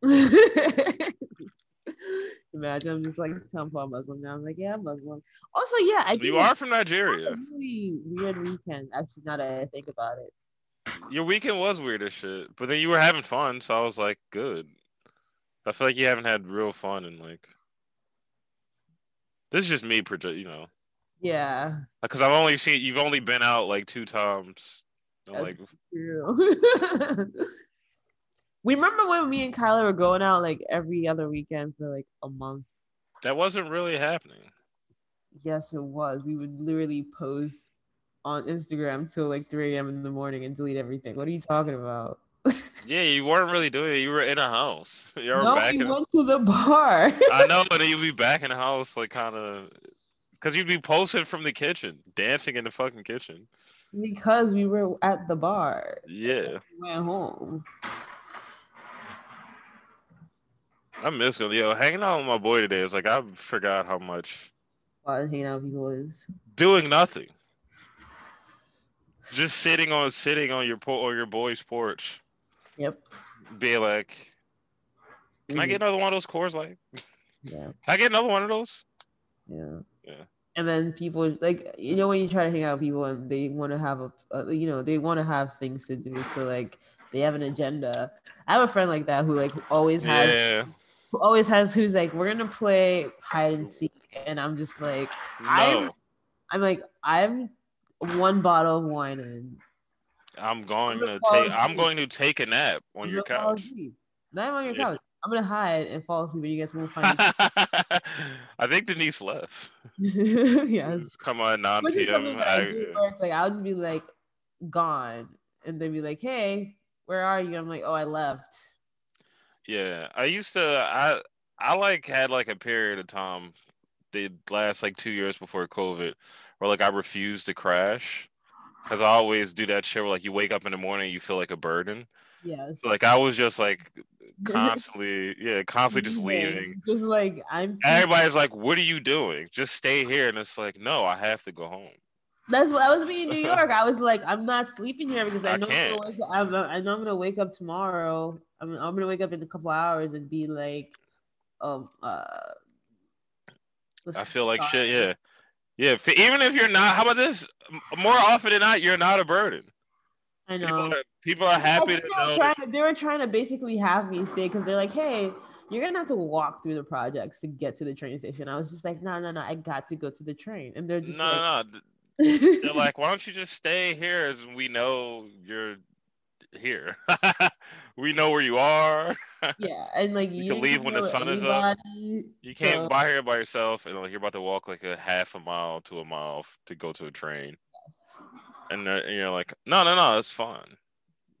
(laughs) Imagine I'm just like telling Paul Muslim now. I'm like, yeah, I'm Muslim. Also, yeah, I you are from Nigeria. really weird weekend. Actually, now that I think about it. Your weekend was weird as shit, but then you were having fun, so I was like, good. I feel like you haven't had real fun in like. This is just me, project, you know. Yeah. Because I've only seen you've only been out like two times. I'm That's like, true. (laughs) we remember when me and Kyler were going out like every other weekend for like a month. that wasn't really happening. Yes, it was. We would literally post on Instagram till like 3 a.m. in the morning and delete everything. What are you talking about? Yeah, you weren't really doing it. You were in a house. (laughs) You were no, back we in. went to the bar. (laughs) I know, but (laughs) you'd be back in the house, like kind of, because you'd be posted from the kitchen, dancing in the fucking kitchen. because we were at the bar. Yeah, We went home. I miss him. Yo, hanging out with my boy today is like I forgot how much While hanging out with people is doing nothing, just sitting on sitting on your po- or your boy's porch, yep. be like, can I get mm-hmm. another one of those cores? Like, Yeah. (laughs) can I get another one of those? Yeah. Yeah. And then people like you know when you try to hang out with people and they want to have a, a you know they want to have things to do so like they have an agenda. I have a friend like that who like always has Yeah, who always has who's like we're gonna play hide and seek and I'm just like I'm- I'm like I'm one bottle of wine in. I'm going I'm to take. I'm going to take a nap on I'm your couch. Not on your Yeah. couch. I'm gonna hide and fall asleep and you guys won't find me. (laughs) I think Denise left. (laughs) yes. Come on 9 Which p.m. I, I, it's like I'll just be like gone, and they'd be like, "Hey, where are you?" I'm like, "Oh, I left." yeah, I used to. I I like had like a period of time, the last like two years before COVID, where like I refused to crash, because I always do that shit where like you wake up in the morning, you feel like a burden. Yes. So, like I was just like (laughs) constantly, yeah, constantly just leaving. Just like I'm. too- Everybody's (laughs) like, "What are you doing? Just stay here." And it's like, "No, I have to go home." That's what I was being in New (laughs) York. I was like, I'm not sleeping here because I I know I'm gonna wake up, I'm, I know I'm gonna wake up tomorrow. I'm, I'm gonna wake up in a couple hours and be like, um, uh. I feel like shit. Yeah, yeah. If, even if you're not, how about this? More often than not, you're not a burden. I know. People are, people are happy to they were know. trying to- they were trying to basically have me stay because they're like, hey, you're gonna have to walk through the projects to get to the train station. I was just like, no, no, no, I got to go to the train, and they're just no, like, no. (laughs) They're like, why don't you just stay here? As we know you're here. (laughs) we know where you are. (laughs) yeah, and like You you, can leave when the sun is up. You can't so- buy here by yourself, and like, you're about to walk like a half a mile to a mile to go to a train. And, uh, and you're like, no, no, no, it's fine.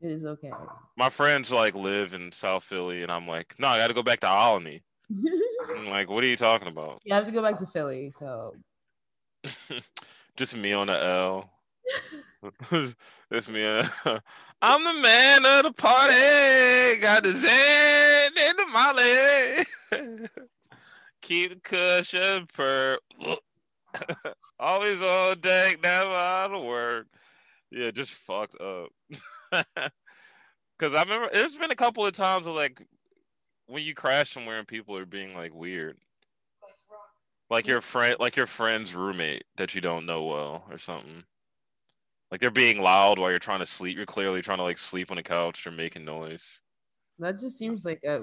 It is okay. My friends like live in South Philly, and I'm like, no, I got to go back to Albany. I'm (laughs) like, what are you talking about? you have to go back to Philly, so Just me on the L. it's me. I'm the man of the party. Got the Zen in the Molly. (laughs) Keep the cushion per. (laughs) Always on deck, never out of work. Yeah, just fucked up. (laughs) Cause I remember there's been a couple of times where like when you crash somewhere and people are being like weird like your friend like your friend's roommate that you don't know well or something like they're being loud while you're trying to sleep. You're clearly trying to like sleep on a couch or making noise. That just seems like a,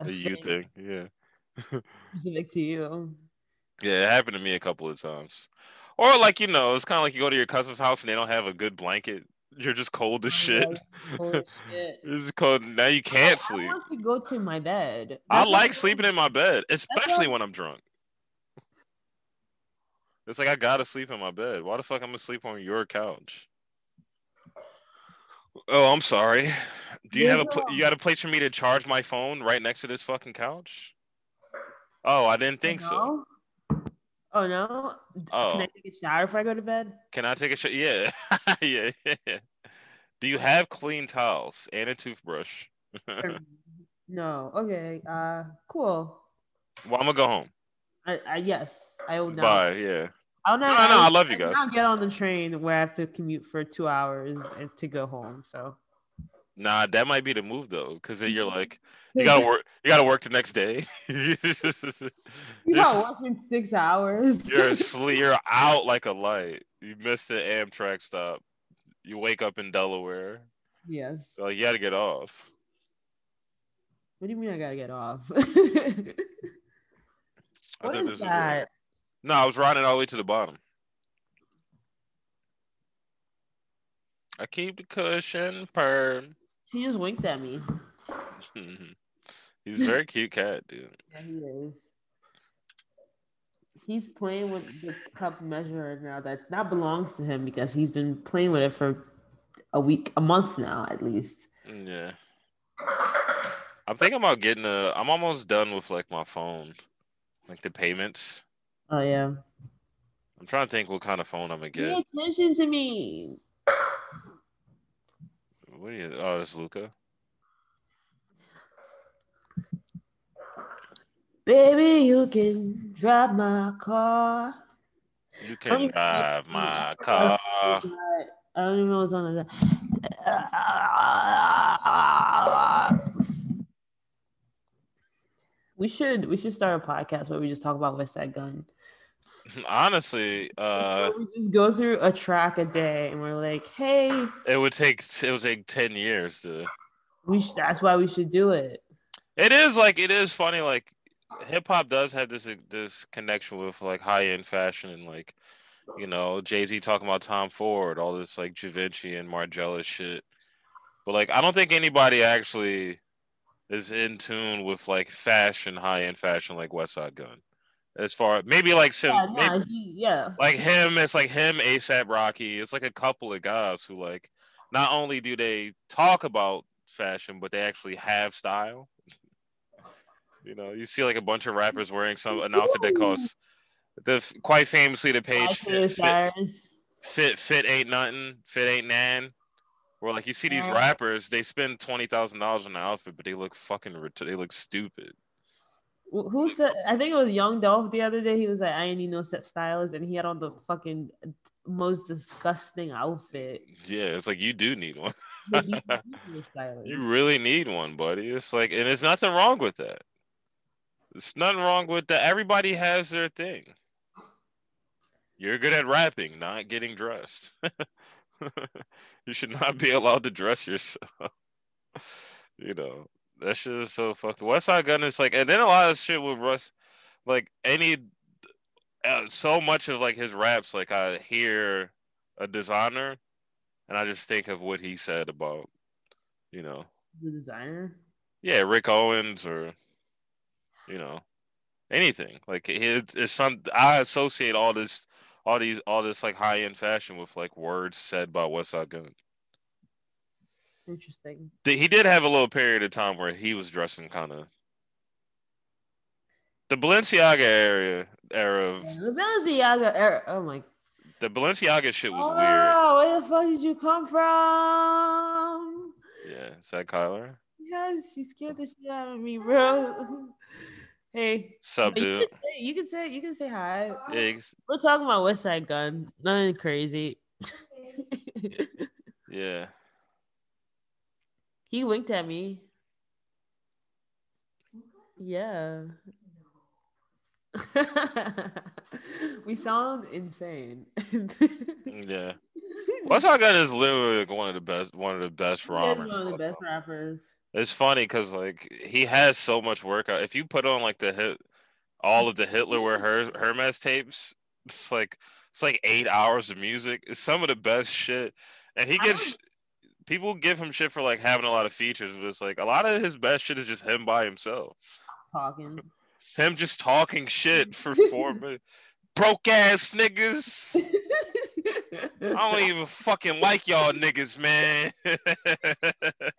a a you thing. thing yeah. (laughs) Specific to you. yeah it happened to me a couple of times. Or like you know it's kind of like you go to your cousin's house and they don't have a good blanket. You're just cold as oh, shit Holy shit. it's (laughs) cold now you can't I sleep. want to go to my bed. i like sleeping in my bed especially when i'm drunk it's like i gotta sleep in my bed why the fuck i'm gonna sleep on your couch oh i'm sorry do you have a pl- you got a place for me to charge my phone right next to this fucking couch oh i didn't think so Oh no! Oh. Can I take a shower before I go to bed? can i take a shower? yeah (laughs) yeah yeah do you have clean towels and a toothbrush (laughs) no. Okay. Uh, cool. well i'm gonna go home I, I yes, I will not. bye yeah I'll not. No, no, I'll- I love you guys. I'll get on the train where I have to commute for two hours and to go home. So Nah, that might be the move though, because then you're like, (laughs) you gotta work. You gotta work the next day. (laughs) You got working six hours. (laughs) you're asleep. You're out like a light. You missed the Amtrak stop. You wake up in Delaware. yes. So you gotta get off. What do you mean I gotta get off? I What is that? No, I was riding all the way to the bottom. I keep the cushion perm. He just winked at me. (laughs) He's a very cute cat, dude. Yeah, he is. He's playing with the cup measure now that now belongs to him because he's been playing with it for a week, a month now at least. Yeah. I'm thinking about getting a. I'm almost done with like my phone, like the payments. Oh yeah. I'm trying to think what kind of phone I'm gonna Pay attention to me. What are you? Oh, it's Luca. Baby, you can drive my car. You can Um, drive my car. I don't even know what's on that. We should we should start a podcast where we just talk about Westside Gunn. Honestly, uh, we just go through a track a day, and we're like, hey, it would take it would take ten years to. we sh- that's why we should do it. It is like it is funny. Like hip hop does have this this connection with like high end fashion and like you know Jay Z talking about Tom Ford, all this like Givenchy and Margiela shit. But like I don't think anybody actually is in tune with like fashion, high end fashion like Westside Gunn. As far maybe like some Yeah, maybe, nah, he, yeah. like him, it's like him, ASAP Rocky. It's like a couple of guys who like not only do they talk about fashion, but they actually have style. you know, you see like a bunch of rappers wearing some an outfit that costs the quite famously the page fit, fit fit fit ain't nothing, fit ain't nan. Where like you see these rappers, they spend twenty thousand dollars on an outfit, but they look fucking they look stupid. Who said? I think it was Young Dolph the other day. He was like, "I ain't need no set stylist," and he had on the fucking most disgusting outfit. Yeah, it's like you do need one. (laughs) You (laughs) need. You really need one, buddy. It's like, and there's nothing wrong with that. There's nothing wrong with that. Everybody has their thing. You're good at rapping, not getting dressed. (laughs) (laughs) you should not be allowed to dress yourself. (laughs) you know, that shit is so fucked. Westside Gunn is like, and then a lot of shit with Russ, like any, uh, so much of like his raps, like I hear a designer, and I just think of what he said about, you know, the designer. yeah, Rick Owens or you know anything like it, it's some. I associate all this, all these, all this like high end fashion with like words said by Westside Gunn. Interesting. He did have a little period of time where he was dressing kind of the Balenciaga area era of The Balenciaga era. Oh my. the Balenciaga shit was weird. Oh, where the fuck did you come from? Yeah, is that Kyler? Yes, you scared the shit out of me, bro. (laughs) Hey, Sub you dude. can, say, you can say you can say hi. Yeah, he's- We're talking about Westside Gunn. Nothing crazy. yeah. he winked at me. Yeah. (laughs) we sound insane. Yeah. Westside Gunn is literally like one of the best, one of the best rappers. one of the best rappers. It's funny because like he has so much workout. Uh, if you put on like the hit, all of the Hitler wear Her- Hermes tapes, (laughs) it's like it's like eight hours of music. It's some of the best shit, and he gets don't- people give him shit for like having a lot of features, but it's like a lot of his best shit is just him by himself. Talking. (laughs) Him just talking shit for four (laughs) minutes. Broke ass niggas. (laughs) I don't even fucking like y'all niggas, man. (laughs)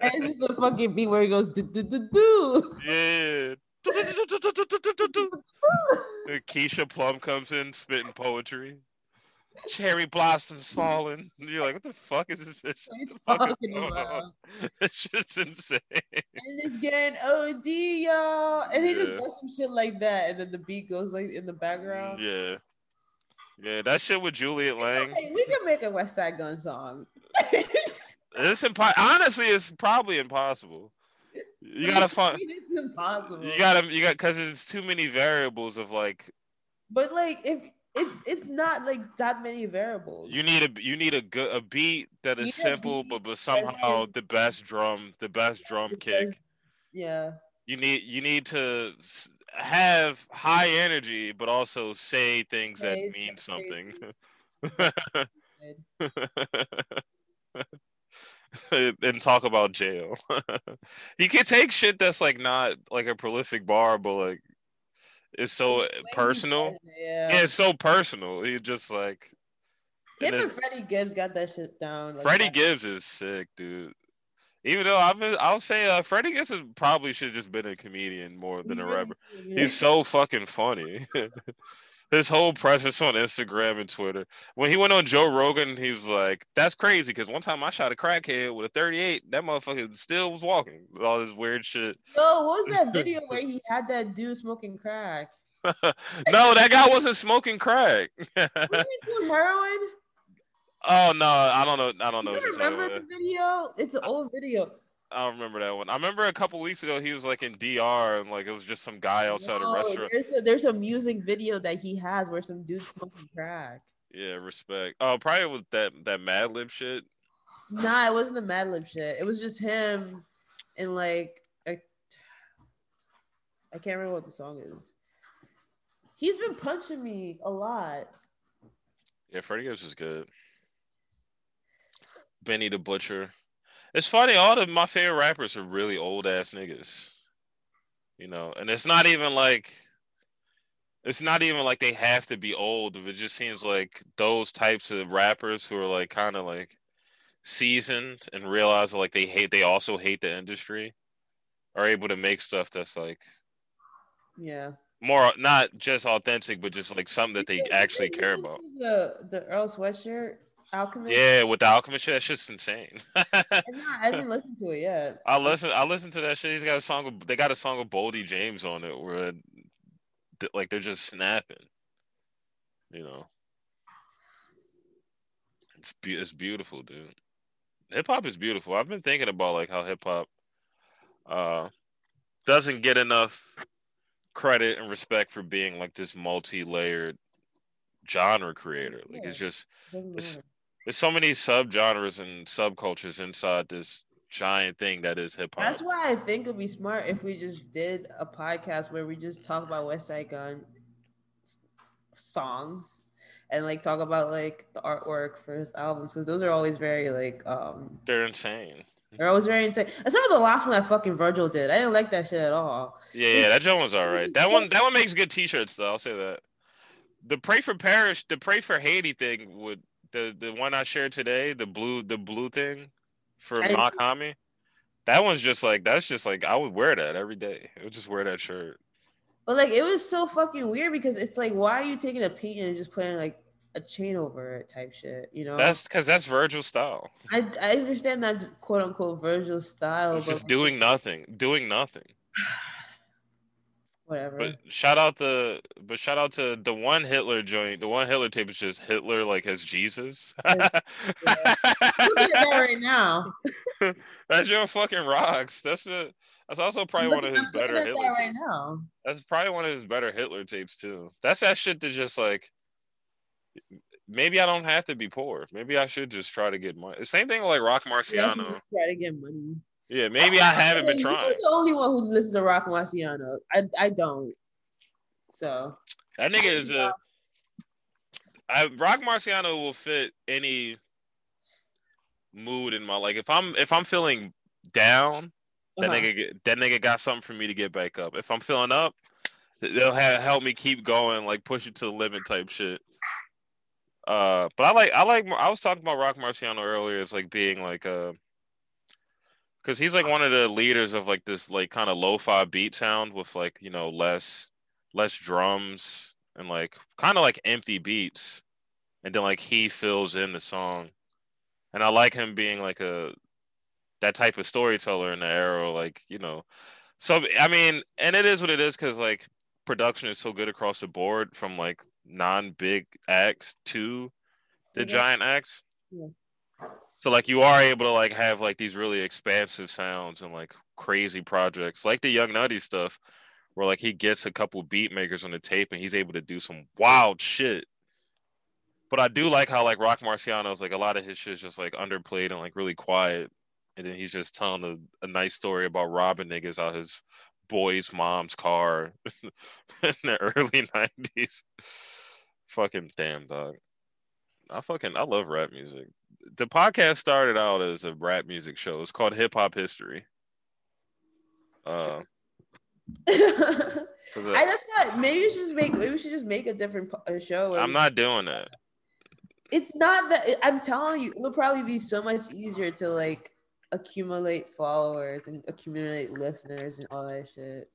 It's just a fucking beat where he goes do do do do. Yeah. (laughs) Keisha Plum comes in spitting poetry. Cherry blossoms falling. You're like, what the fuck is this bitch? What the Talking about. (laughs) This shit's insane. And it's getting OD, y'all. And he just does some shit like that, and then the beat goes like in the background. Yeah. Yeah, that shit with Juliet Lang. Hey, we can make a Westside Gunn song. (laughs) It's impo- honestly, it's probably impossible. You gotta (laughs) find. It's impossible. You gotta, you got, because it's too many variables of like. But like, if it's it's not like that many variables. You need a you need a good a beat that is simple, beat but but somehow the best drum, the best drum kick. Yeah. You need you need to have high energy, but also say things that mean something. (laughs) and talk about jail. (laughs) he can take shit that's like not like a prolific bar, but like it's so he personal. Yeah. Yeah, it's so personal. He just like Him and and Freddie Gibbs got that shit down. Like, Freddie that- Gibbs is sick, dude. Even though I've been, I'll say uh, Freddie Gibbs is, probably should have just been a comedian more than a rapper. He's so fucking funny. (laughs) His whole presence on Instagram and Twitter. When he went on Joe Rogan, he was like, "That's crazy." Because one time I shot a crackhead with a 38. That motherfucker still was walking with all this weird shit. Yo, what was that (laughs) video where he had that dude smoking crack? (laughs) no, that guy wasn't smoking crack. Was he (laughs) doing heroin? oh no, I don't know. I don't know. You remember the video? It's an old video. I don't remember that one. I remember a couple weeks ago he was like in DR and like it was just some guy outside a restaurant. There's a, there's a music video that he has where some dude smoking crack. Yeah, respect. Oh, probably with that that Madlib shit. Nah, it wasn't the Mad Madlib shit. It was just him and like I I can't remember what the song is. He's been punching me a lot. Yeah, Freddie Gibbs is good. Benny the Butcher. It's funny, all of my favorite rappers are really old ass niggas. You know, and it's not even like it's not even like they have to be old. It just seems like those types of rappers who are like kind of like seasoned and realize like they hate they also hate the industry are able to make stuff that's like Yeah. more not just authentic but just like something that they actually care about. The the Earl Sweatshirt Alchemist. Yeah, with the Alchemist shit, that's just insane. I didn't (laughs) listen to it yet. I listen. I listen to that shit. He's got a song. With, they got a song with Boldy James on it, where like they're just snapping. You know, it's be- it's beautiful, dude. Hip hop is beautiful. I've been thinking about like how hip hop uh doesn't get enough credit and respect for being like this multi-layered genre creator. Like it's just It's-. There's so many subgenres and subcultures inside this giant thing that is hip hop. That's why I think it'd be smart if we just did a podcast where we just talk about Westside Gunn songs and like talk about like the artwork for his albums because those are always very like um They're insane. they're always very insane. Except for the last one that fucking Virgil did. I didn't like that shit at all. Yeah, yeah, that joint was all right. That one, that one makes good T-shirts though. I'll say that. The pray for Paris, the pray for Haiti thing would the the one I shared today, the blue the blue thing for I-. That one's just like that's just like I would wear that every day. I would just wear that shirt. But like it was so fucking weird because it's like why are you taking a painting and just putting like a chain over it type shit, you know? That's because that's Virgil's style. I, I understand that's quote unquote Virgil's style, It's but just like, doing nothing, doing nothing. (sighs) (sighs) (sighs) whatever. But shout out to but shout out to the one Hitler joint. The one Hitler tape is just Hitler like as Jesus. (laughs) (laughs) Look at that right now. (laughs) That's your fucking rocks. That's a that's also probably Look one of his I'm better Hitler that right tapes. now. That's probably one of his better Hitler tapes too. That's that shit to just like maybe I don't have to be poor. Maybe I should just try to get money. Same thing with like Rock Marciano. Try to get money. Yeah, maybe I haven't been You're trying. the only one who listens to Rock Marciano. I I don't. So That nigga is a I, Rock Marciano will fit any mood in my like if I'm if I'm feeling down, that uh-huh. nigga get, that nigga got something for me to get back up. If I'm feeling up, they'll have, help me keep going, like push it to the limit type shit. Uh, but I like I like I was talking about Rock Marciano earlier as like being like a because he's like one of the leaders of like this like kind of lo-fi beat sound with like you know less less drums and like kind of like empty beats, and then like he fills in the song, and I like him being like a that type of storyteller in the era, like you know. So I mean, and it is what it is because like production is so good across the board from like non-big acts to the Big giant acts. Yeah. So like you are able to like have like these really expansive sounds and like crazy projects like the Young Nudy stuff, where like he gets a couple beat makers on the tape and he's able to do some wild shit. But I do like how like Rock Marciano's like a lot of his shit is just like underplayed and like really quiet, and then he's just telling a, a nice story about robbing niggas out his boy's mom's car (laughs) in the early (laughs) nineties. Fucking damn dog. I fucking I love rap music the podcast started out as a rap music show. It's called Hip Hop History. Uh, (laughs) I just got maybe we should just make maybe we should just make a different show. I'm not doing that. It's not that I'm telling you, it'll probably be so much easier to like accumulate followers and accumulate listeners and all that shit.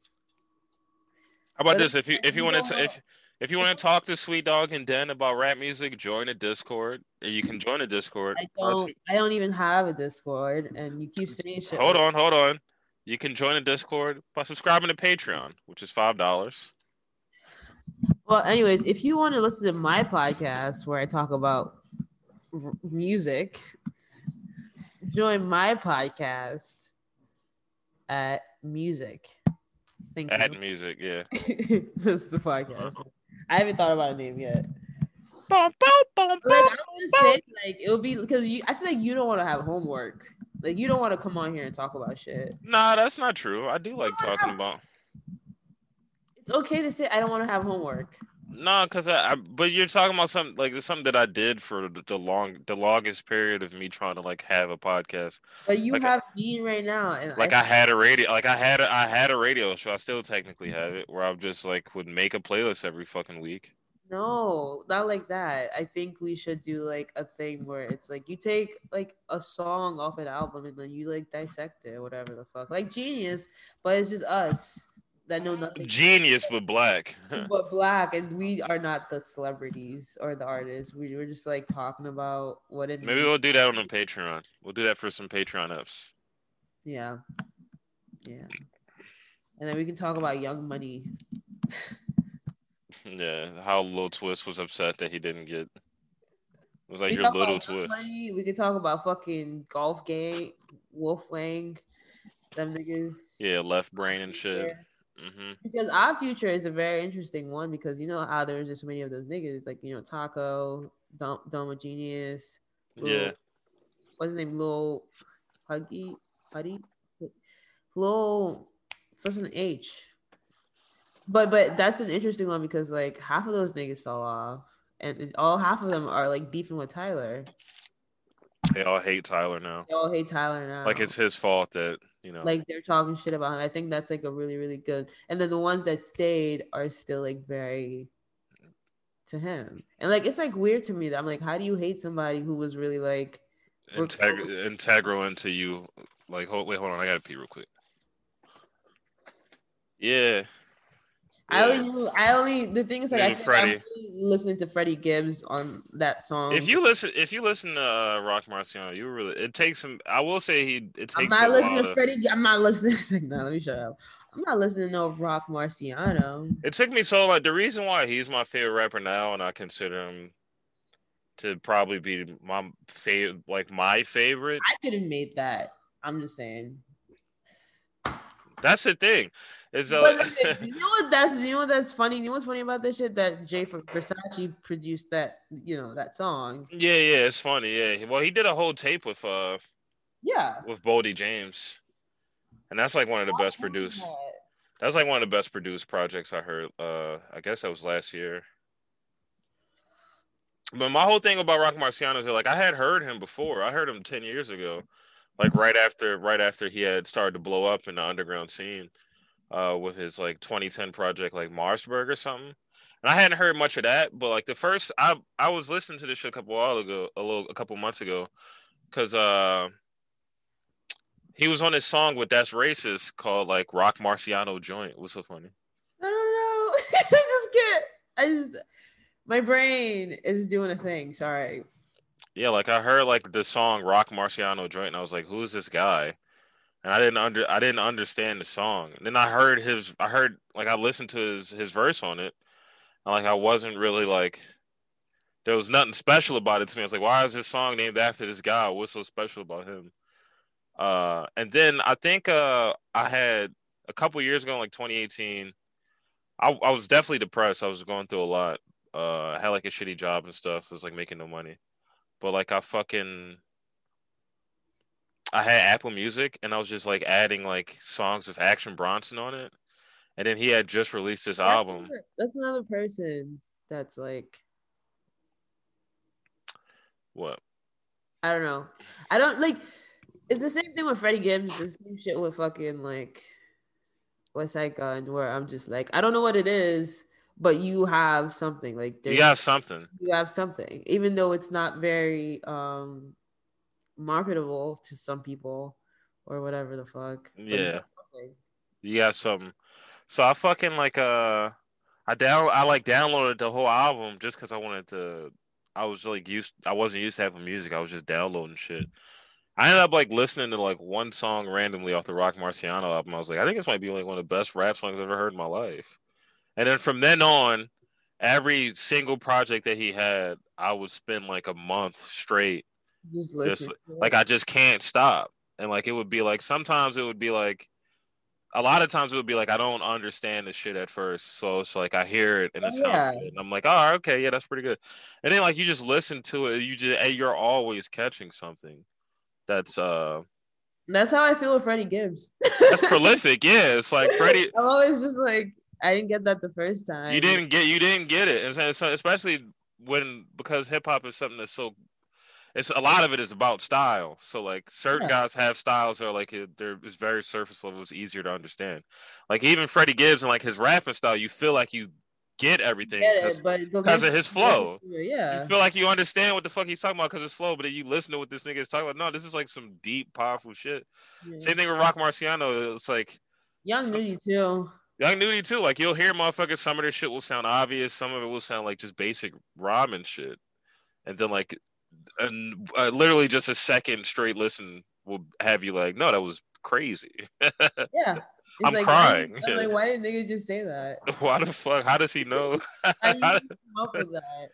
How about but this? If you if you want to if if you want to talk to Sweet Dog and Den about rap music, join a Discord. You can join a Discord. I don't, I don't even have a Discord, and you keep saying shit. Hold on, hold on. You can join a Discord by subscribing to Patreon, which is five dollars. Well, anyways, if you want to listen to my podcast where I talk about r- music, join my podcast at music. Thank at you. music, yeah. (laughs) That's the podcast. I haven't thought about a name yet. Like I was say, like it'll be because you. I feel like you don't want to have homework. Like you don't want to come on here and talk about shit. Nah, that's not true. I do like talking have, about. It's okay to say I don't want to have homework. No, because I, I, But you're talking about something like something that I did for the, the, long, the longest period of me trying to like have a podcast. But you like, have me right now, and like I, I, had a radio, like I had, a, I had a radio show. I still technically have it, where I just like would make a playlist every fucking week. No, not like that. I think we should do like a thing where it's like you take like a song off an album and then you like dissect it, or whatever the fuck, like Genius, but it's just us that know nothing. Genius, but black. (laughs) but black, and we are not the celebrities or the artists. We were just like talking about what it. Maybe means. we'll do that on the Patreon. We'll do that for some Patreon ups. Yeah, yeah, and then we can talk about Young Money. (laughs) yeah, how Lil Twist was upset that he didn't get. It was like we your little twist. Money. We could talk about fucking golf gang, Wolf Lang, them niggas. Yeah, left brain and shit. Yeah. Mm-hmm. Because our future is a very interesting one because you know how there's just so many of those niggas like you know Taco, Dom, Domo Genesis, Lil, yeah, what's his name, Lil Huggy, Huddy, Lil, such an H. But but that's an interesting one because like half of those niggas fell off, and all half of them are like beefing with Tyler. They all hate Tyler now. They all hate Tyler now. Like it's his fault that you know? like they're talking shit about him i think that's like a really really good and then the ones that stayed are still like very to him and like it's like weird to me that i'm like how do you hate somebody who was really like Integ- integral into you like hold, wait hold on i gotta pee real quick. Yeah I only knew, I only the thing is like I Freddie. listening to Freddie Gibbs on that song. If you listen, if you listen to uh, Rock Marciano, you really it takes him. I will say he it takes. I'm not listening to Freddie. I'm not listening. no, let me shut up. I'm not listening to no Rock Marciano. It took me so like the reason why he's my favorite rapper now, and I consider him to probably be my favorite, like my favorite. I could have made that. I'm just saying. That's the thing. Is uh, (laughs) you know what that's you know what that's funny. You know what's funny about this shit that Jay from Versace produced that you know that song. Yeah, yeah, it's funny. Yeah, well, he did a whole tape with uh, yeah, with Boldy James, and that's like one of the best produced. That. That's like one of the best produced projects I heard. Uh, I guess that was last year. But my whole thing about Rock Marciano is that like I had heard him before. I heard him ten years ago, like right after right after he had started to blow up in the underground scene uh, with his like 2010 project like Marcberg or something. And I hadn't heard much of that, but like the first I I was listening to this shit a couple while ago, a little a couple months ago, because uh he was on this song with Das Racist called like Rock Marciano Joint. What's so funny? I don't know. I (laughs) just get I just my brain is doing a thing. Sorry. Yeah, like I heard like the song Rock Marciano Joint, and I was like, who's this guy? And I didn't under I didn't understand the song. And then I heard his I heard like I listened to his his verse on it. And like I wasn't really like there was nothing special about it to me. I was like, why is this song named after this guy? What's so special about him? Uh, and then I think uh, I had a couple years ago, like 2018. I, I was definitely depressed. I was going through a lot. Uh, I had like a shitty job and stuff. I was like making no money, but like I fucking I had Apple Music and I was just like adding like songs of Action Bronson on it, and then he had just released this That's album. another- That's another person that's like What? I don't know. I don't like. It's the same thing with Freddie Gibbs. It's the same shit with fucking like Westside Gunn, where I'm just like, I don't know what it is, but you have something. Like You there's something. you have something, even though it's not very um marketable to some people or whatever the fuck. Yeah. You got something. So I fucking like uh I down I like downloaded the whole album just because I wanted to I was like used I wasn't used to having music. I was just downloading shit. I ended up like listening to like one song randomly off the Roc Marciano album. I was like, I think this might be like one of the best rap songs I've ever heard in my life. And then from then on, every single project that he had, I would spend like a month straight Just listen. to like I just can't stop. And like it would be like sometimes it would be like a lot of times it would be like I don't understand the shit at first. So it's like I hear it and it Oh, sounds yeah. good. And I'm like, oh okay, yeah, that's pretty good. And then like you just listen to it, you just and you're always catching something that's uh That's how I feel with Freddie Gibbs. that's (laughs) prolific. Yeah. It's like Freddie I'm always just like, I didn't get that the first time. you didn't get you didn't get it. And so especially when because hip hop is something that's so it's a lot of it is about style. So like certain Yeah. guys have styles that are like they're it's very surface level. It's easier to understand. Like even Freddie Gibbs and like his rapping style, you feel like you get everything because it, but the 'cause of his flow. Yeah. you feel like you understand what the fuck he's talking about because it's flow. But then you listen to what this nigga is talking about. No, this is like some deep, powerful shit. yeah. Same thing with Roc Marciano. It's like Young Nudy too. Young Nudy too. Like you'll hear motherfuckers. Some of their shit will sound obvious. Some of it will sound like just basic ramen shit. And then like, and uh, literally just a second straight listen will have you like, no, that was crazy. Yeah. (laughs) It's I'm like, crying. I'm like, why didn't niggas just say that? (laughs) Why the fuck? How does he know? I need to come up with that.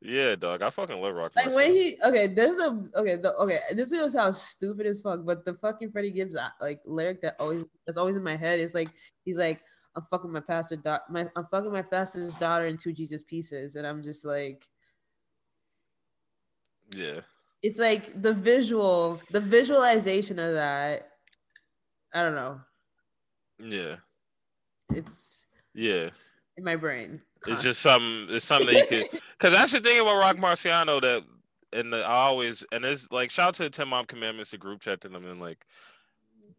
yeah, dog. I fucking love Roc. Like Marciano. when he okay, there's a okay, the, okay. This is how stupid as fuck, but the fucking Freddie Gibbs uh, like lyric that always that's always in my head is like he's like I'm fucking my pastor da- my I'm fucking my pastor's daughter in two Jesus pieces, and I'm just like yeah, it's like the visual, the visualization of that. I don't know. yeah, It's yeah. in my brain. It's just something. It's something that you could. (laughs) Because that's the thing about Roc Marciano that, and the, I always and it's like shout out to the Ten Mom Commandments, the group chat to them, and like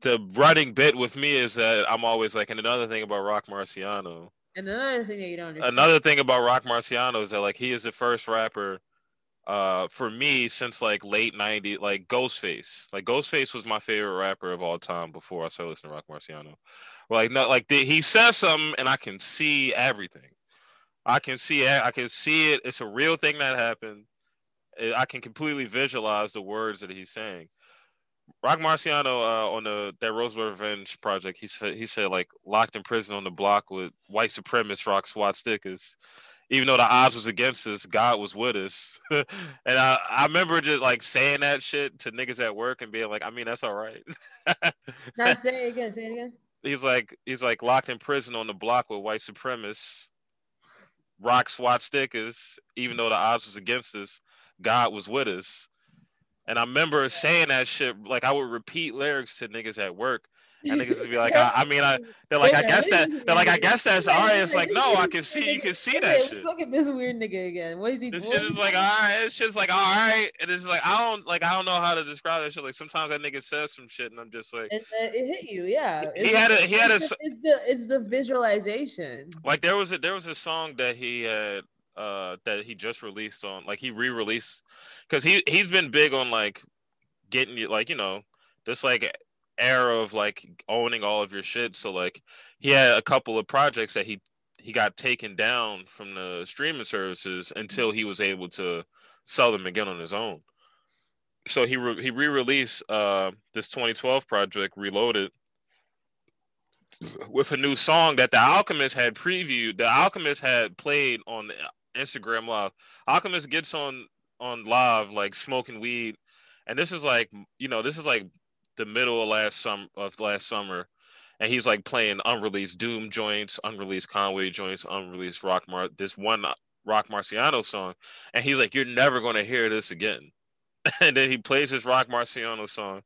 the running bit with me is that I'm always like, and another thing about Roc Marciano, And another thing that you don't understand. another thing about Roc Marciano is that like he is the first rapper, uh, for me since like late '90s, like Ghostface. Like Ghostface was my favorite rapper of all time before I started listening to Roc Marciano. Like no, like he says something and I can see everything. I can see. I can see it. It's a real thing that happened. I can completely visualize the words that he's saying. Roc Marciano uh, on the that Rosebudd's Revenge project, he said he said like locked in prison on the block with white supremacist rock SWAT stickers. Even though the odds was against us, God was with us. (laughs) and I, I remember just like saying that shit to niggas at work and being like, I mean, that's all right. (laughs) Now say it again. Say it again. he's like he's like locked in prison on the block with white supremacists, rock SWAT stickers. Even though the odds was against us, God was with us. And I remember saying that shit like I would repeat lyrics to niggas at work, and niggas would be like, I, I mean, I they're like, I guess that they're like, I guess (laughs) that's all right. It's like, no, I can see you can see that shit. Look at this weird nigga again. What is he This doing? shit is like all right. It's just like all right, and it's like I don't like I don't know how to describe that shit. Like sometimes that nigga says some shit, and I'm just like, uh, it hit you, yeah. He had a- he had a it's, the- it's the visualization. like there was a there was a song that he had uh that he just released on like he re-released because he he's been big on like getting you like you know just like era of like owning all of your shit so like he had a couple of projects that he he got taken down from the streaming services until he was able to sell them again on his own so he re- he re-released uh this 2012 project reloaded with a new song that the Alchemist had previewed. The Alchemist had played on Instagram live. Alchemist gets on on live like smoking weed, and this is like you know this is like the middle of last summer of last summer, and he's like playing unreleased Doom joints, unreleased Conway joints, unreleased Roc Mar this one Roc Marciano song, and he's like, "You're never gonna hear this again." (laughs) and then he plays his Roc Marciano song,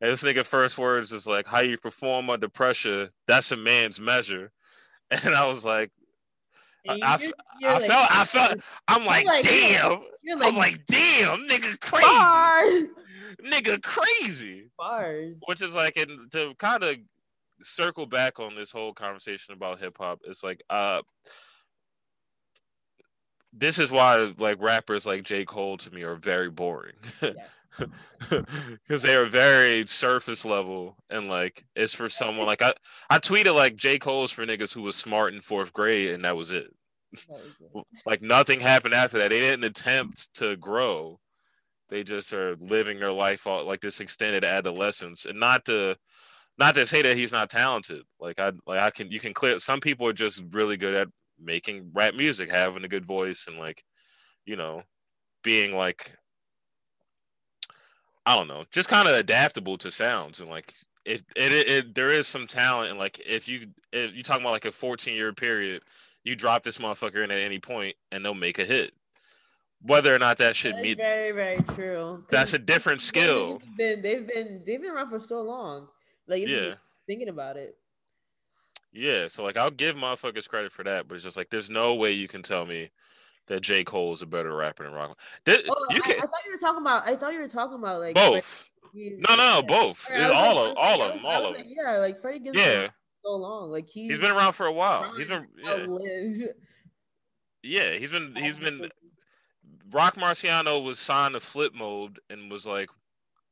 and this nigga first words is like, "How you perform under pressure? That's a man's measure." (laughs) And I was like, I, I, I like, felt, I felt, I'm like, like damn. You're like, I'm like, damn, nigga, crazy. Bars. Nigga, crazy. Bars. Which is like, and to kind of circle back on this whole conversation about hip hop, it's like, uh, this is why like rappers like J. Cole to me are very boring. (laughs) Because they are very surface level and like it's for someone like I I tweeted like J. Cole's for niggas who was smart in fourth grade and that was it. like nothing happened after that. They didn't attempt to grow. They just are living their life all, like this extended adolescence. And not to not to say that he's not talented. Like I like I can you can clear some people are just really good at making rap music, having a good voice, and like, you know, being like, I don't know, just kind of adaptable to sounds and like. If it, it, it, there is some talent and like if you if you talking about like a 14 year period you drop this motherfucker in at any point and they'll make a hit whether or not that should meet very very true that's a different skill they've been they've been they've been around for so long like yeah thinking about it yeah, so like I'll give motherfuckers credit for that, but it's just like there's no way you can tell me that J. Cole is a better rapper than Roc. Did, oh, you can, I, I, thought you were talking about. I thought you were talking about like both. Freddie, no, no, both. All like, of all of them. All of them. yeah, like Freddie Gibbs yeah. so long. Like he's, he's been around for a while. He's been yeah. yeah, he's been he's been. Roc Marciano was signed to Flip Mode and was like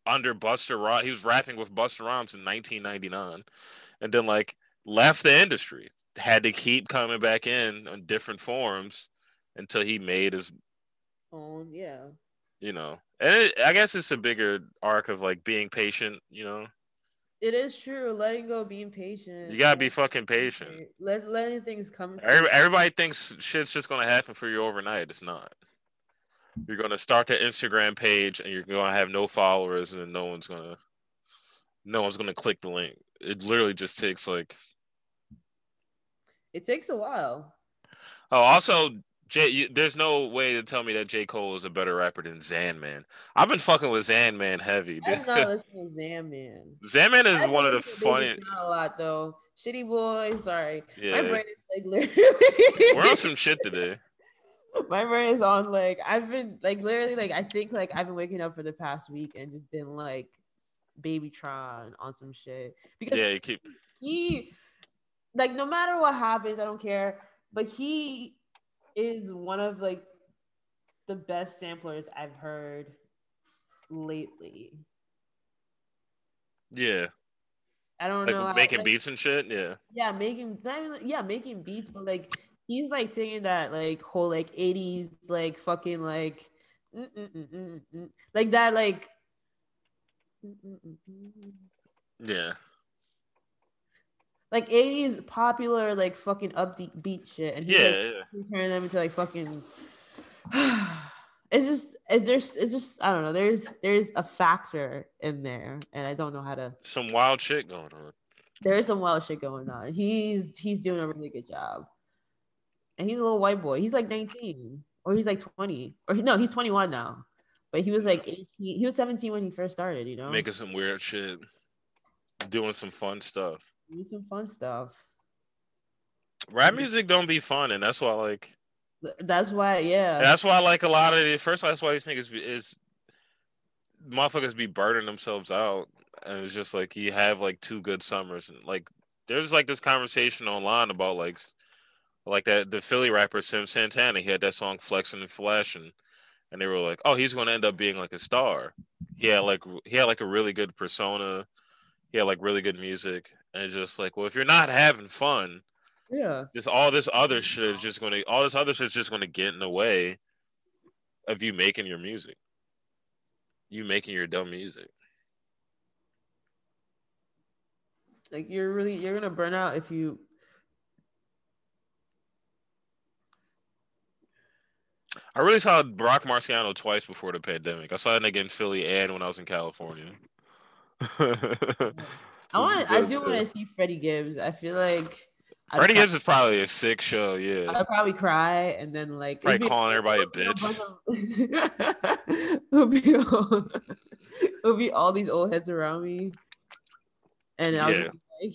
under Busta Rhymes. He was rapping with Busta Rhymes in 1999, and then like left the industry, had to keep coming back in on different forms until he made his own. Yeah. You know, and it, I guess it's a bigger arc of like being patient. You know. It is true. Letting go, being patient. You gotta be fucking patient. Let letting things come. Everybody, everybody thinks shit's just gonna happen for you overnight. It's not. You're gonna start the Instagram page, and you're gonna have no followers, and no one's gonna, no one's gonna click the link. It literally just takes like it takes a while. Oh, also, J, you, there's no way to tell me that J. Cole is a better rapper than Zan Man. I've been fucking with Zan Man heavy. Dude. I'm not (laughs) listening to Zan Man. Zan Man is one of the funniest. Not a lot though. Shitty boy, sorry. Yeah. My brain is like literally. We're on some (laughs) shit today. (laughs) My brain is on like I've been like literally like I think like I've been waking up for the past week and just been like baby Babytron on some shit because yeah, keep he like no matter what happens, I don't care. But he is one of like the best samplers I've heard lately. Yeah. I don't like know. Making like, beats and shit. Yeah. Yeah, making not even, yeah, making beats, but like he's like taking that like whole like 80s like fucking like like that like yeah. Like 80s popular like fucking upbeat beat shit and he's yeah, like yeah. turning them into like fucking (sighs) it's just it's just it's just I don't know there's there's a factor in there and I don't know how to some wild shit going on. There is some wild shit going on. He's he's doing a really good job and he's a little white boy he's like 19 or he's like 20 or no he's 21 now but he was like 18 he was 17 when he first started you know making some weird shit doing some fun stuff do some fun stuff. Rap music don't be fun, and that's why like. That's why, yeah. That's why, like a lot of the first, that's why these niggas is motherfuckers be burning themselves out, and it's just like you have like two good summers, and like there's like this conversation online about like like that the Philly rapper Sim Santana. He had that song "Flexing and Flashing," and they were like, "Oh, he's going to end up being like a star." He had like he had like a really good persona. He had like really good music, and it's just like, well, if you're not having fun, yeah, just all this other shit is just gonna, all this other shit is just gonna get in the way of you making your music, you making your dumb music. Like you're really, you're gonna burn out if you. I really saw Roc Marciano twice before the pandemic. I saw that nigga in Philly and when I was in California. (laughs) I want. I do want to see Freddie Gibbs. I feel like Freddie Gibbs is probably a sick show. Yeah, I'd probably cry and then like probably calling everybody a bitch. (laughs) it'll be all, it'll be all these old heads around me, and I'll Yeah. be like,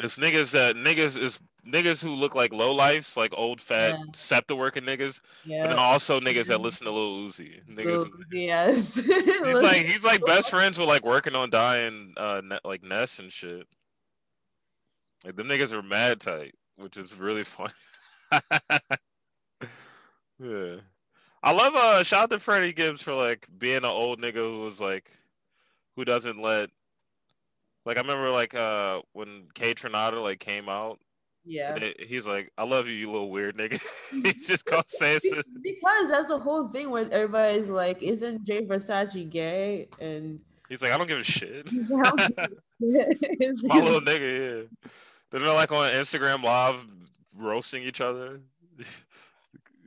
It's niggas that niggas is niggas who look like low lifes, like old fat Yeah. SEPTA working niggas, but then also niggas that listen to Lil Uzi. Niggas, Lil- yes. (laughs) he's like he's like best friends with like working on dying uh like Ness and shit. Like them niggas are mad tight, which is really (laughs) fun. yeah. I love uh shout out to Freddie Gibbs for like being an old nigga who was like who doesn't let like I remember like uh when Kaytranada like came out yeah. and it- he's like, I love you, you little weird nigga. (laughs) he (laughs) just Be- shit. Because that's the whole thing where everybody's like, "Isn't Jay Versace gay?" And He's like, I don't give a shit. (laughs) it's My little nigga, yeah. Then they're not like on Instagram live roasting each other.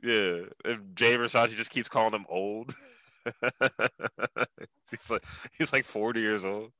yeah. And Jay Versace just keeps calling him old. he's like he's like 40 years old.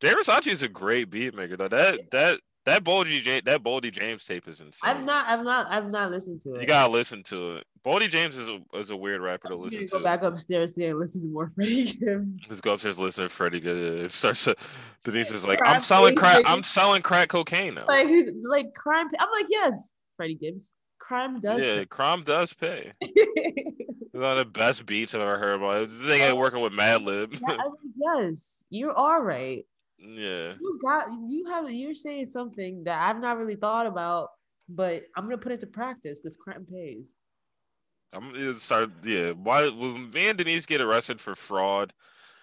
Jay Versace is a great beat maker though. That that that Boldy James that Boldy James tape is insane. I've not, I've not, I've not listened to it. You gotta listen to it. Boldy James is a is a weird rapper to listen gonna go back upstairs and listen to more (laughs) Freddie Gibbs. Let's go upstairs, listen to Freddie. Good. It starts. To, Denise is like, Crack I'm selling crack. I'm selling crack cocaine now. Like, like crime. I'm like, yes, Freddie Gibbs. Crime does. yeah, crime does pay. (laughs) One of the best beats I've ever heard about. This nigga working with Madlib. Yeah, I mean, yes, you are right. Yeah. You got you have you're saying something that I've not really thought about, but I'm gonna put it to practice because crime pays. I'm gonna start. Yeah. Why? Will me and Denise get arrested for fraud?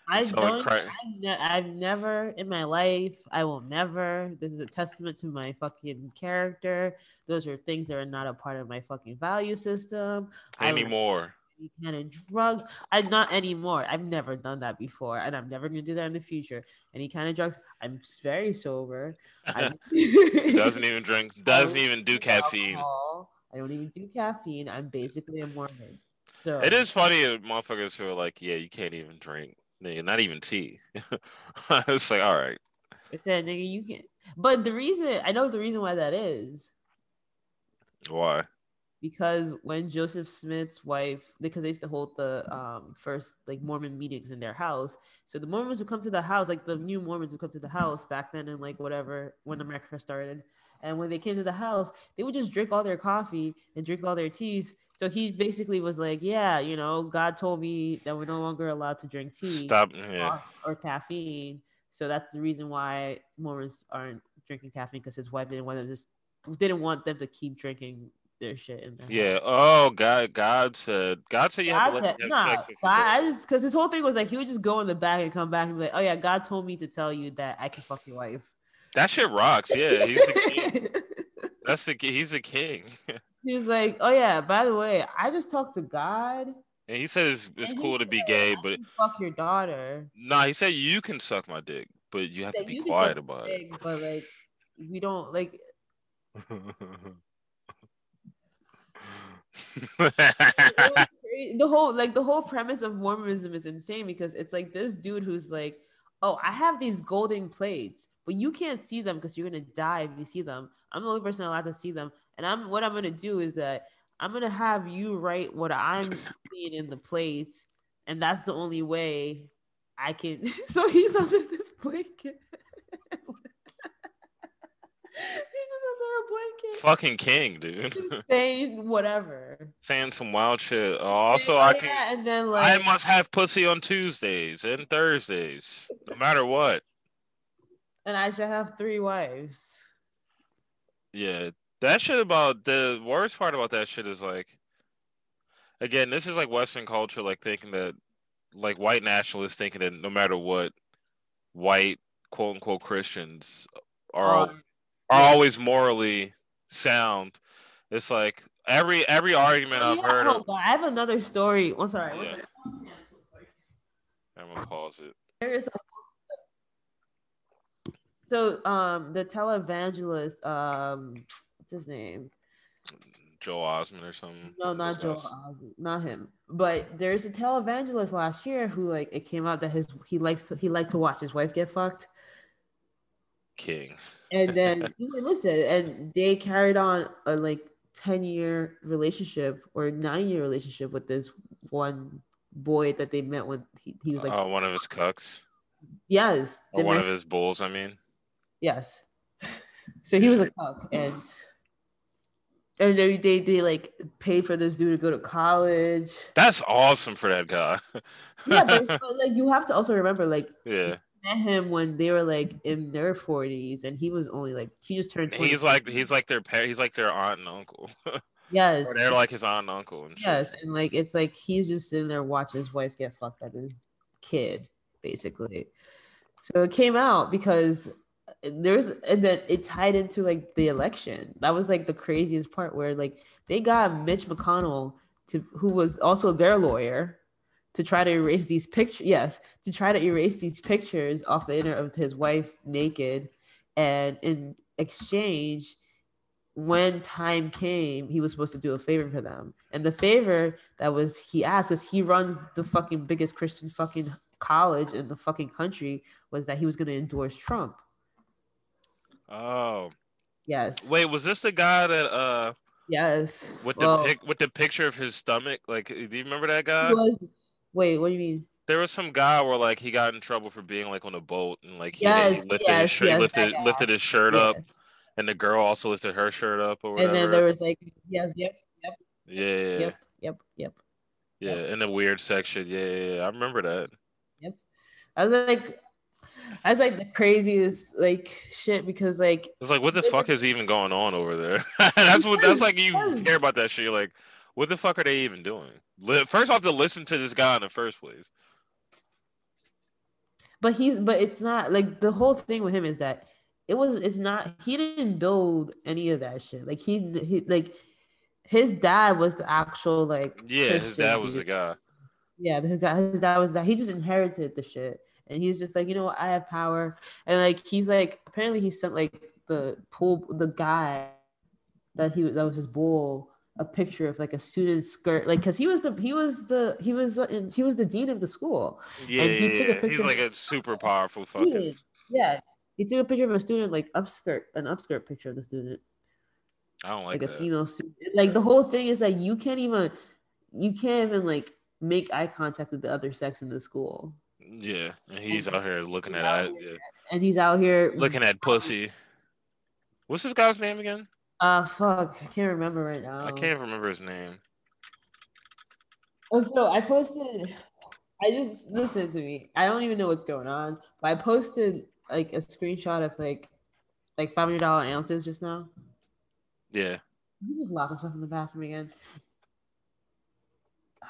I selling don't. crack. I've, ne- I've never in my life. I will never. This is a testament to my fucking character. Those are things that are not a part of my fucking value system. Anymore. Any kind of drugs. I'm not anymore. I've never done that before, and I'm never gonna do that in the future. Any kind of drugs. I'm very sober. (laughs) (laughs) Doesn't even drink. Doesn't even do caffeine. alcohol. I don't even do caffeine. I'm basically a Mormon. So It is funny, uh, motherfuckers who are like, yeah, you can't even drink. Nigga, not even tea. (laughs) it's like, all right. I said, nigga, you can't. But the reason I know the reason why that is Why? Because when Joseph Smith's wife, because they used to hold the um, first like Mormon meetings in their house, so the Mormons would come to the house, like the new Mormons would come to the house back then, and like whatever when America first started, and when they came to the house, they would just drink all their coffee and drink all their teas. So he basically was like, "Yeah, you know, God told me that we're no longer allowed to drink tea Stop. Yeah. or, or caffeine." So that's the reason why Mormons aren't drinking caffeine because his wife didn't want them to just didn't want them to keep drinking their shit in there. Yeah. Oh, God. God said. God said you have God to let said, have nah, sex. if God. I just because his whole thing was like he would just go in the back and come back and be like, "Oh yeah, God told me to tell you that I can fuck your wife." That shit rocks. Yeah. He's the king. (laughs) That's the he's the king. (laughs) he was like, "Oh yeah, by the way, I just talked to God. And he said it's, it's and cool to be gay, but fuck your daughter." nah, he said you can suck my dick, but you have to be quiet about my it. dick, But like, we don't like. (laughs) the whole like the whole premise of Mormonism is insane because it's like this dude who's like, oh, I have these golden plates, but you can't see them because you're gonna die if you see them. I'm the only person allowed to see them, and I'm what I'm gonna do is that I'm gonna have you write what I'm seeing in the plates, and that's the only way I can. (laughs) so he's under this blanket. He's just under a blanket. Fucking king, dude. Just (laughs) saying whatever. Saying some wild shit. Also, Saying, I "Oh, can. yeah," and then I must have pussy on Tuesdays and Thursdays, no matter what. and I should have three wives. Yeah, that shit about the worst part about that shit is like, again, this is like Western culture, like thinking that, like white nationalists thinking that no matter what, white quote unquote Christians are Um, are always morally sound. It's like every every argument oh, I've yeah, heard oh, of. I have another story. I'm sorry. Yeah. I'm gonna pause it. There is a- So um the televangelist, um what's his name? Joel Osment or something. No, not Joel Osment, not him. But there's a televangelist last year who like it came out that his he likes to he liked to watch his wife get fucked. King. And then (laughs) listen, and they carried on a like 10 year relationship or nine year relationship with this one boy that they met when he, he was like oh one of his cucks yes oh, or one met, of his bulls i mean? Yes. So he was a cuck and and they, they they like paid for this dude to go to college. That's awesome for that guy. Yeah but, (laughs) but, like you have to also remember like yeah met him when they were like in their 40s and he was only like he just turned 20. he's like he's like their parent he's like their aunt and uncle. (laughs) Yes. Or they're like his aunt and uncle and yes and like it's like he's just sitting there watching his wife get fucked by his kid basically. So it came out because there's and then it tied into like the election. That was like the craziest part where like they got mitch mcconnell to who was also their lawyer to try to erase these pictures. Yes, to try to erase these pictures off the internet of his wife naked, and in exchange, when time came, he was supposed to do a favor for them. And the favor that was he asked was he runs the fucking biggest Christian fucking college in the fucking country was that he was going to endorse Trump. Oh. Yes. Wait, was this the guy that uh Yes. With the well, pic- with the picture of his stomach, like, do you remember that guy? Was, Wait, what do you mean? There was some guy where like he got in trouble for being like on a boat and like he, yes, he lifted yes, his shirt, yes, lifted lifted his shirt yes. up, and the girl also lifted her shirt up or whatever. And then there was like yes, yep, yep, yeah, yep, yep, yep. Yeah, yep. in the weird section. Yeah, yeah, yeah, I remember that. Yep. I was like, I was like the craziest like shit because like it's like what the fuck is even going on over there? (laughs) that's what that's like you care about that shit. You're like, what the fuck are they even doing? First off, to listen to this guy in the first place. But he's but it's not like the whole thing with him is that it was it's not he didn't build any of that shit. Like he, he like his dad was the actual like yeah Christian his dad was the guy. Yeah, his dad, his dad was that he just inherited the shit and he's just like you know what I have power and like he's like apparently he sent like the pool the guy that he that was his bull a picture of like a student's skirt, like because he was the he was the he was in, he was the dean of the school. Yeah, and he took a picture he's like a super powerful fucking. Yeah, he took a picture of a student like upskirt, an upskirt picture of the student. I don't like, like a female student. Like the whole thing is that you can't even you can't even like make eye contact with the other sex in the school. Yeah, and he's and out here looking at it. Yeah. And he's out here looking at pussy. What's this guy's name again? Uh, fuck, I can't remember right now. I can't remember his name. Oh, so I posted. I just listen to me. I don't even know what's going on, but I posted like a screenshot of like like five hundred dollar ounces just now. Yeah. He just locked himself in the bathroom again.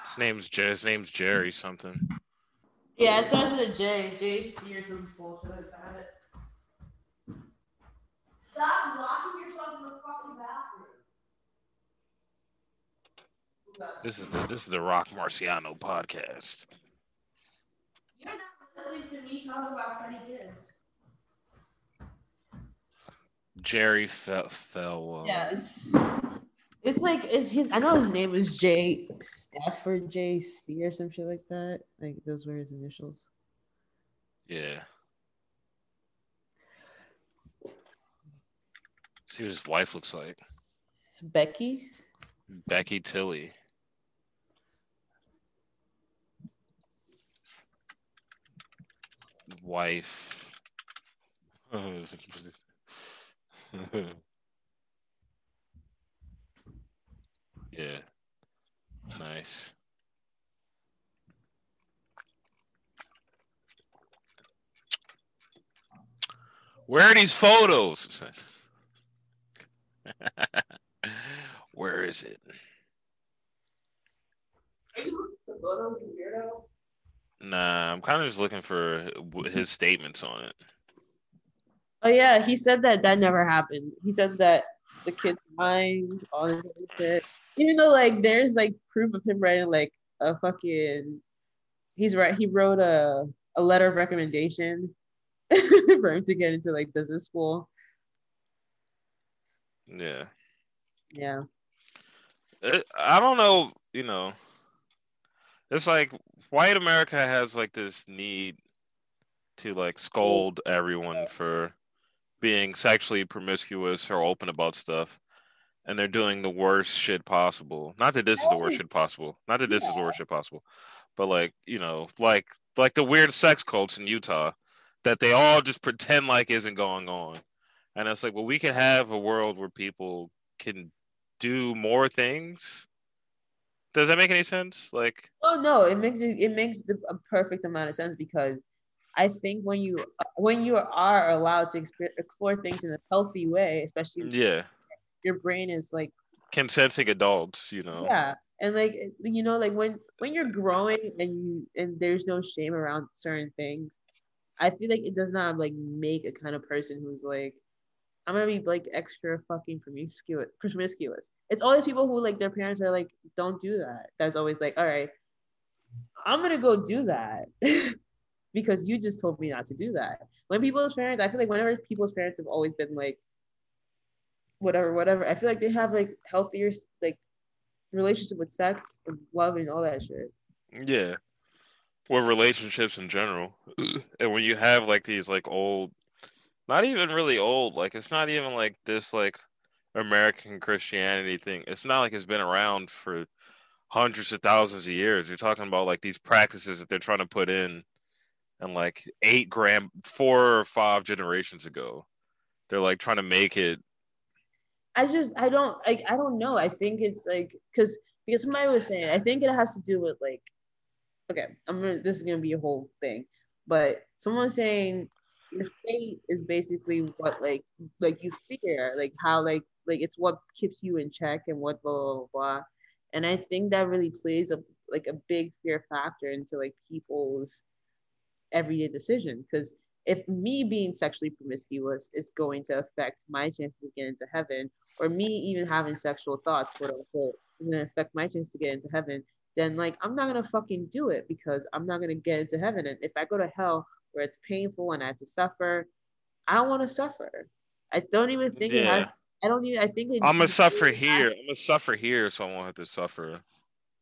His name's Jerry. His name's Jerry something. Yeah, it starts with a J. J C or some bullshit like that. Stop locking yourself in the fucking bathroom. This is the this is the Roc Marciano podcast. You're not listening to me talk about Freddie Gibbs. Jerry fell. fell uh, yes. It's like it's his. I know his name is J F or J C or some shit like that. Like those were his initials. Yeah. See what his wife looks like. Becky. Becky Tilly. Wife. (laughs) yeah. Nice. Where are these photos? (laughs) Where is it? Nah, I'm kind of just looking for mm-hmm. his statements on it. Oh yeah, he said that that never happened. He said that the kid's mind, all this other shit. Even though like there's like proof of him writing like a fucking, he's right. He wrote a a letter of recommendation (laughs) for him to get into like business school. Yeah. Yeah. it, I don't know. You know, it's like white America has like this need to like scold everyone for being sexually promiscuous or open about stuff and they're doing the worst shit possible. Not that this is the worst shit possible. Not that this yeah. is the worst shit possible. But like, you know, like like the weird sex cults in Utah that they all just pretend like isn't going on. And it's like, well, we can have a world where people can do more things. Does that make any sense? Like, oh no, it makes it, it makes the, a perfect amount of sense because I think when you when you are allowed to exp- explore things in a healthy way, especially yeah, your brain is like consenting adults, you know. Yeah, and like you know, like when when you're growing and you and there's no shame around certain things, I feel like it does not like make a kind of person who's like I'm gonna be like extra fucking promiscuous. Promiscuous. It's always people who like their parents are like, don't do that. That's always like, all right, I'm gonna go do that (laughs) because you just told me not to do that. When people's parents, I feel like whenever people's parents have always been like, whatever, whatever. I feel like they have like healthier like relationship with sex and love and all that shit. Yeah. With relationships in general. (clears throat) and when you have like these like old not even really old. Like it's not even like this like American Christianity thing. It's not like it's been around for hundreds of thousands of years. You're talking about like these practices that they're trying to put in and like eight grand four or five generations ago. They're like trying to make it I just I don't like I don't know. I think it's like because because somebody was saying I think it has to do with like okay, I'm gonna this is gonna be a whole thing. But someone's saying fate is basically what like like you fear like how like like it's what keeps you in check and what blah blah blah, blah. and i think that really plays a like a big fear factor into like people's everyday decision because if me being sexually promiscuous is going to affect my chances of getting into heaven or me even having sexual thoughts quote unquote is going to affect my chance to get into heaven then like i'm not going to fucking do it because i'm not going to get into heaven and if i go to hell where it's painful and I have to suffer. I don't want to suffer. I don't even think yeah. it has. I don't even. I think it, I'm gonna suffer here. I'm gonna suffer here, so I won't have to suffer.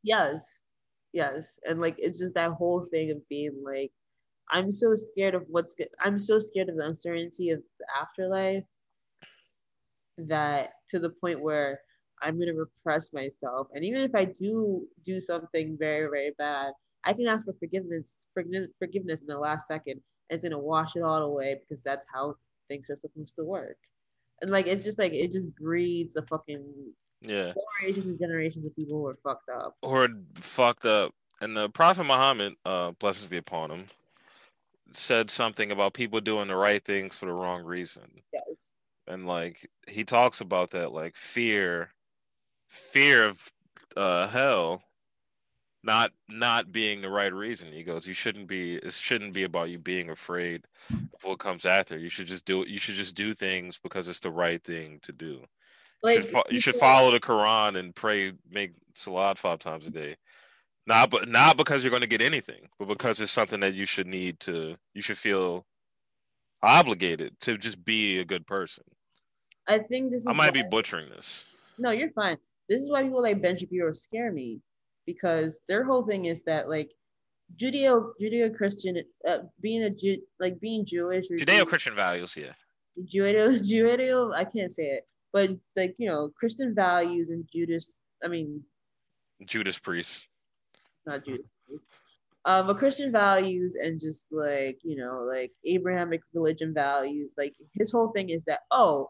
Yes, yes, and like it's just that whole thing of being like, I'm so scared of what's. I'm so scared of the uncertainty of the afterlife that to the point where I'm gonna repress myself, and even if I do do something very very bad, I can ask for forgiveness, forgiveness in the last second. And it's gonna wash it all away because that's how things are supposed to work. And like it's just like it just breeds the fucking yeah generations and generations of people who are fucked up. Who are fucked up. And the Prophet Muhammad, uh, blessings be upon him, said something about people doing the right things for the wrong reason. Yes. And like he talks about that, like fear, fear of uh, hell not not being the right reason. He goes, you shouldn't be. It shouldn't be about you being afraid of what comes after. You should just do it. You should just do things because it's the right thing to do. Like you should, you should follow the Quran and pray, make salat five times a day. Not but not because you're going to get anything, but because it's something that you should need to. You should feel obligated to just be a good person. I think this. I might be butchering this. No, you're fine. This is why people like Ben Shapiro scare me because their whole thing is that like Judeo Judeo Christian uh, being a Jew like being Jewish Judeo Christian values, yeah. Judeo (laughs) Judeo I can't say it, but like you know Christian values and Judas. I mean, Judas Priest, not Judas Priest. Um, but Christian values and just like you know like Abrahamic religion values. Like his whole thing is that oh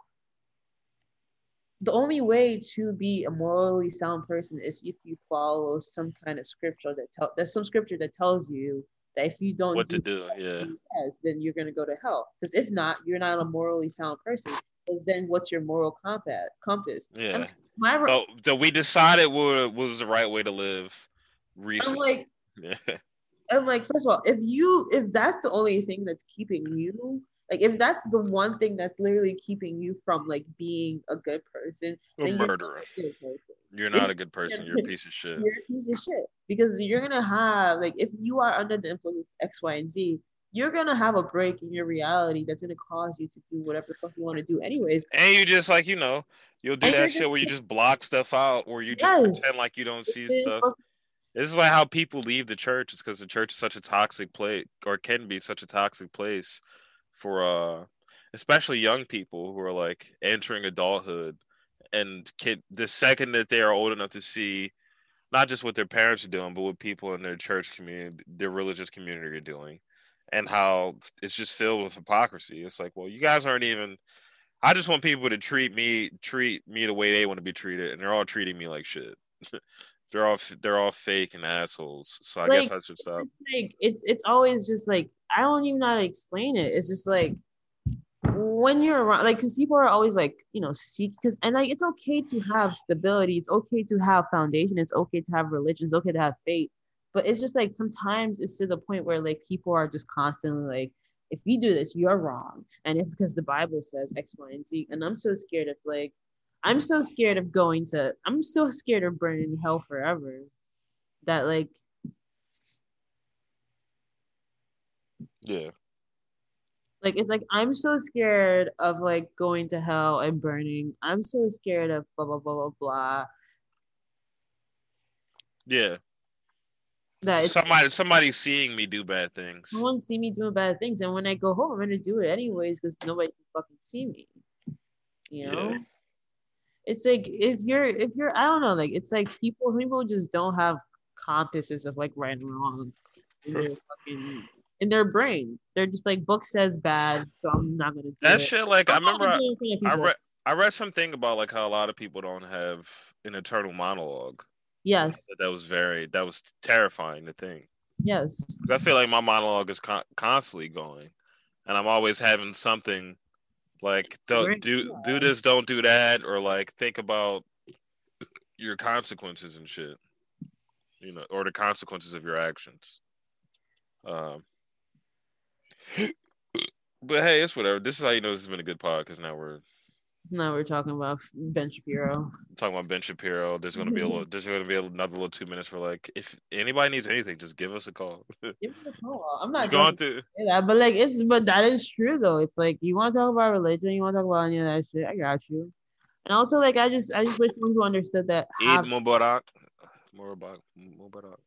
the only way to be a morally sound person is if you follow some kind of scripture that tell there's some scripture that tells you that if you don't what do to do, yeah, yes, then you're gonna go to hell. Because if not, you're not a morally sound person. Because then, what's your moral compass? Compass. Yeah. And my re- so, so we decided what was the right way to live. Recently. I'm like. (laughs) I'm like, first of all, if you if that's the only thing that's keeping you like if that's the one thing that's literally keeping you from like being a good person, a murderer. You're, you're not a good person. You're a (laughs) piece of shit. You're a piece of shit because you're gonna have like if you are under the influence of X, Y, and Z, you're gonna have a break in your reality that's gonna cause you to do whatever the fuck you want to do, anyways. And you just like you know, you'll do And that shit where you just block stuff out, or you just Yes. pretend like you don't see It's stuff. This is why how people leave the church. It's because the church is such a toxic place, or can be such a toxic place for uh, especially young people who are like entering adulthood, and kid the second that they are old enough to see not just what their parents are doing, but what people in their church community, their religious community are doing, and how it's just filled with hypocrisy. It's like, well, you guys aren't even. I just want people to treat me treat me the way they want to be treated, and they're all treating me like shit. (laughs) they're all they're all fake and assholes. So I guess Like, I should stop. It's like it's it's always just like I don't even know how to explain it. It's just like when you're around, like, because people are always like, you know, seek because and like it's okay to have stability. It's okay to have foundation. It's okay to have religion. It's okay to have faith. But it's just like sometimes it's to the point where like people are just constantly like, if you do this, you're wrong, and it's because the Bible says X, Y, and Z. And I'm so scared of like, I'm so scared of going to. I'm so scared of burning in hell forever. That like Yeah, like it's like i'm so scared of like going to hell and burning i'm so scared of blah blah blah blah blah yeah. that Somebody somebody seeing me do bad things. someone see me doing bad things and when i go home i'm gonna do it anyways because nobody can fucking see me you know Yeah. It's like if you're if you're i don't know like it's like people people just don't have compasses of like right and wrong in their (laughs) fucking in their brain they're just like book says bad so i'm not gonna do That it. shit, like I I'm not remember, I, gonna do anything that I read I read something about like how a lot of people don't have an internal monologue. yes That was very that was terrifying to think. Yes, I feel like my monologue is con- constantly going, and I'm always having something like don't do do this, don't do that, or like think about your consequences and shit, you know, or the consequences of your actions. Um, but hey, it's whatever. This is how you know this has been a good pod because now we're now we're talking about ben shapiro talking about Ben Shapiro. There's gonna be a little, there's gonna be another little two minutes for like if anybody needs anything, just give us a call. (laughs) Give me a call. I'm not Going to that, but like it's but that is true though. It's like you want to talk about religion, you want to talk about any of that shit. I got you. And also like I just I just wish people understood that Eid Mubarak. Mubarak. Mubarak.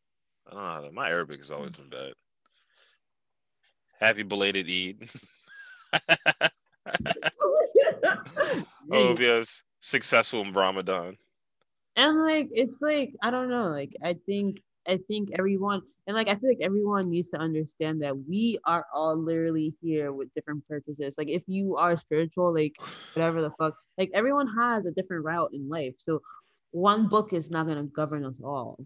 I don't know. My Arabic has always been bad. Happy belated Eid. (laughs) (laughs) (laughs) oh, yes. Successful in Ramadan. and like it's like I don't know, like I think I think everyone and like I feel like everyone needs to understand that we are all literally here with different purposes. Like if you are spiritual, like whatever the fuck, like everyone has a different route in life. So one book is not gonna govern us all.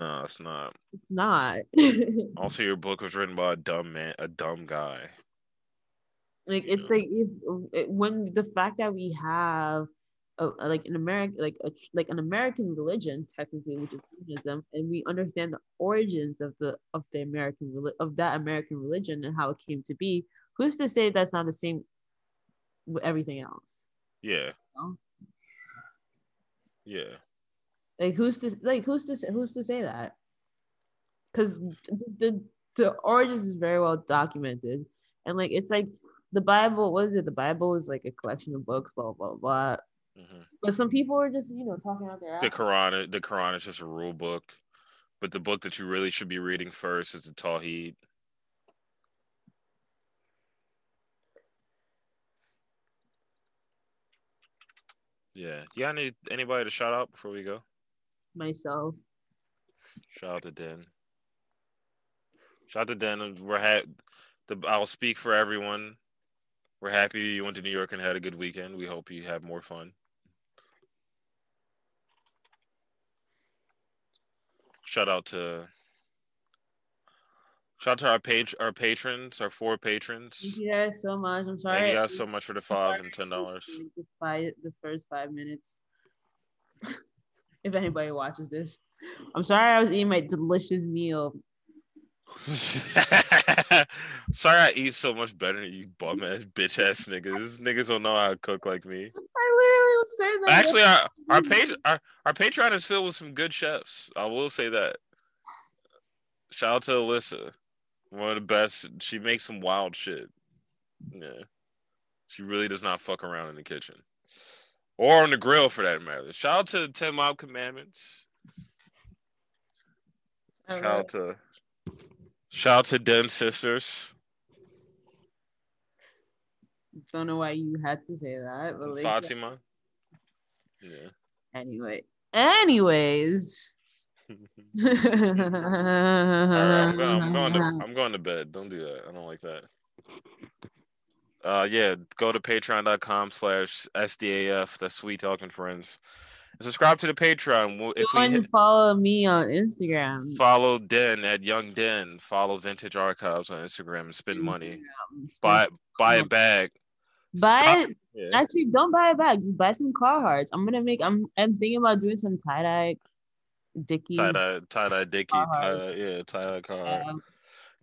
No, it's not. It's not. (laughs) Also, your book was written by a dumb man, a dumb guy. Like it's like if it- when the fact that we have a, a- like an American like a, like an American religion technically which is Judaism and we understand the origins of the of the American of that American religion and how it came to be who's to say that's not the same with everything else Yeah. No? Yeah. like who's to like who's to say, who's to say that because the the origins is very well documented and like it's like the bible what is it the bible is like a collection of books blah blah blah hmm but some people are just you know talking out their The. Quran, the Quran is just a rule book, but the book that you really should be reading first is the Tawheed. Yeah. Do you got any anybody to shout out before we go? myself Shout out to Den. Shout out to Den. We're ha- the I'll speak for everyone. We're happy you went to New York and had a good weekend. We hope you have more fun. Shout out to shout out to our page our patrons, our four patrons. thank you guys so much i'm sorry Thank you guys so much for the five and ten dollars. the five the first five minutes (laughs) if anybody watches this i'm sorry i was eating my delicious meal (laughs) (laughs) Sorry I eat so much better than you bum ass bitch ass niggas. These niggas don't know how to cook like me. i literally was saying that Actually, our our page our, our Patreon is filled with some good chefs. I will say that. Shout out to Alyssa. One of the best. She makes some wild shit. Yeah. She really does not fuck around in the kitchen. Or on the grill for that matter. Shout out to the 10 Mile Commandments. Shout out to Shout out to Den Sisters. Don't know why you had to say that, but like, Fatima. Yeah. anyway. Anyways. All right, I'm going, I'm going to I'm going to bed. Don't do that. I don't like that. Uh yeah, go to patreon.com slash SDAF, that's sweet talking friends. Subscribe to the Patreon. If Go we and hit, follow me on Instagram. follow Den at Young Den, follow Vintage Archives on Instagram and spend money. Buy buy a bag. Buy Yeah. actually don't buy a bag. Just buy some Carhartts. I'm gonna make. I'm. I'm thinking about doing some tie dye, Dickie. Tie dye, tie dye Dickie, tie yeah, tie dye car. Um,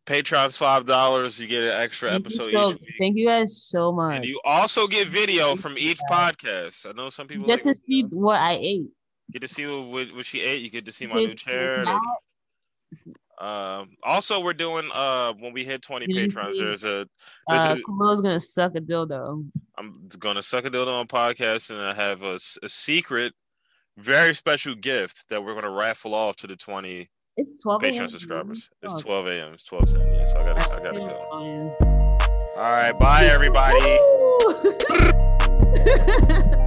Patreon's five dollars. You get an extra thank, episode so, each week, thank you guys so much. and you also get video from each podcast. I know some people get like, to see you know, what I ate. get to see what, what she ate. You get to see my new get to see chair. (laughs) Um, also, we're doing uh when we hit twenty didn't patrons. There's a there's Uh, a, gonna suck a dildo. I'm gonna suck a dildo on podcast, and I have a, a secret, very special gift that we're gonna raffle off to the twenty It's 12 a.m. Patreon subscribers. It's Oh. 12 a.m. It's 12 a.m. Yeah, so I gotta, I gotta go. All right, bye everybody. (laughs) (laughs)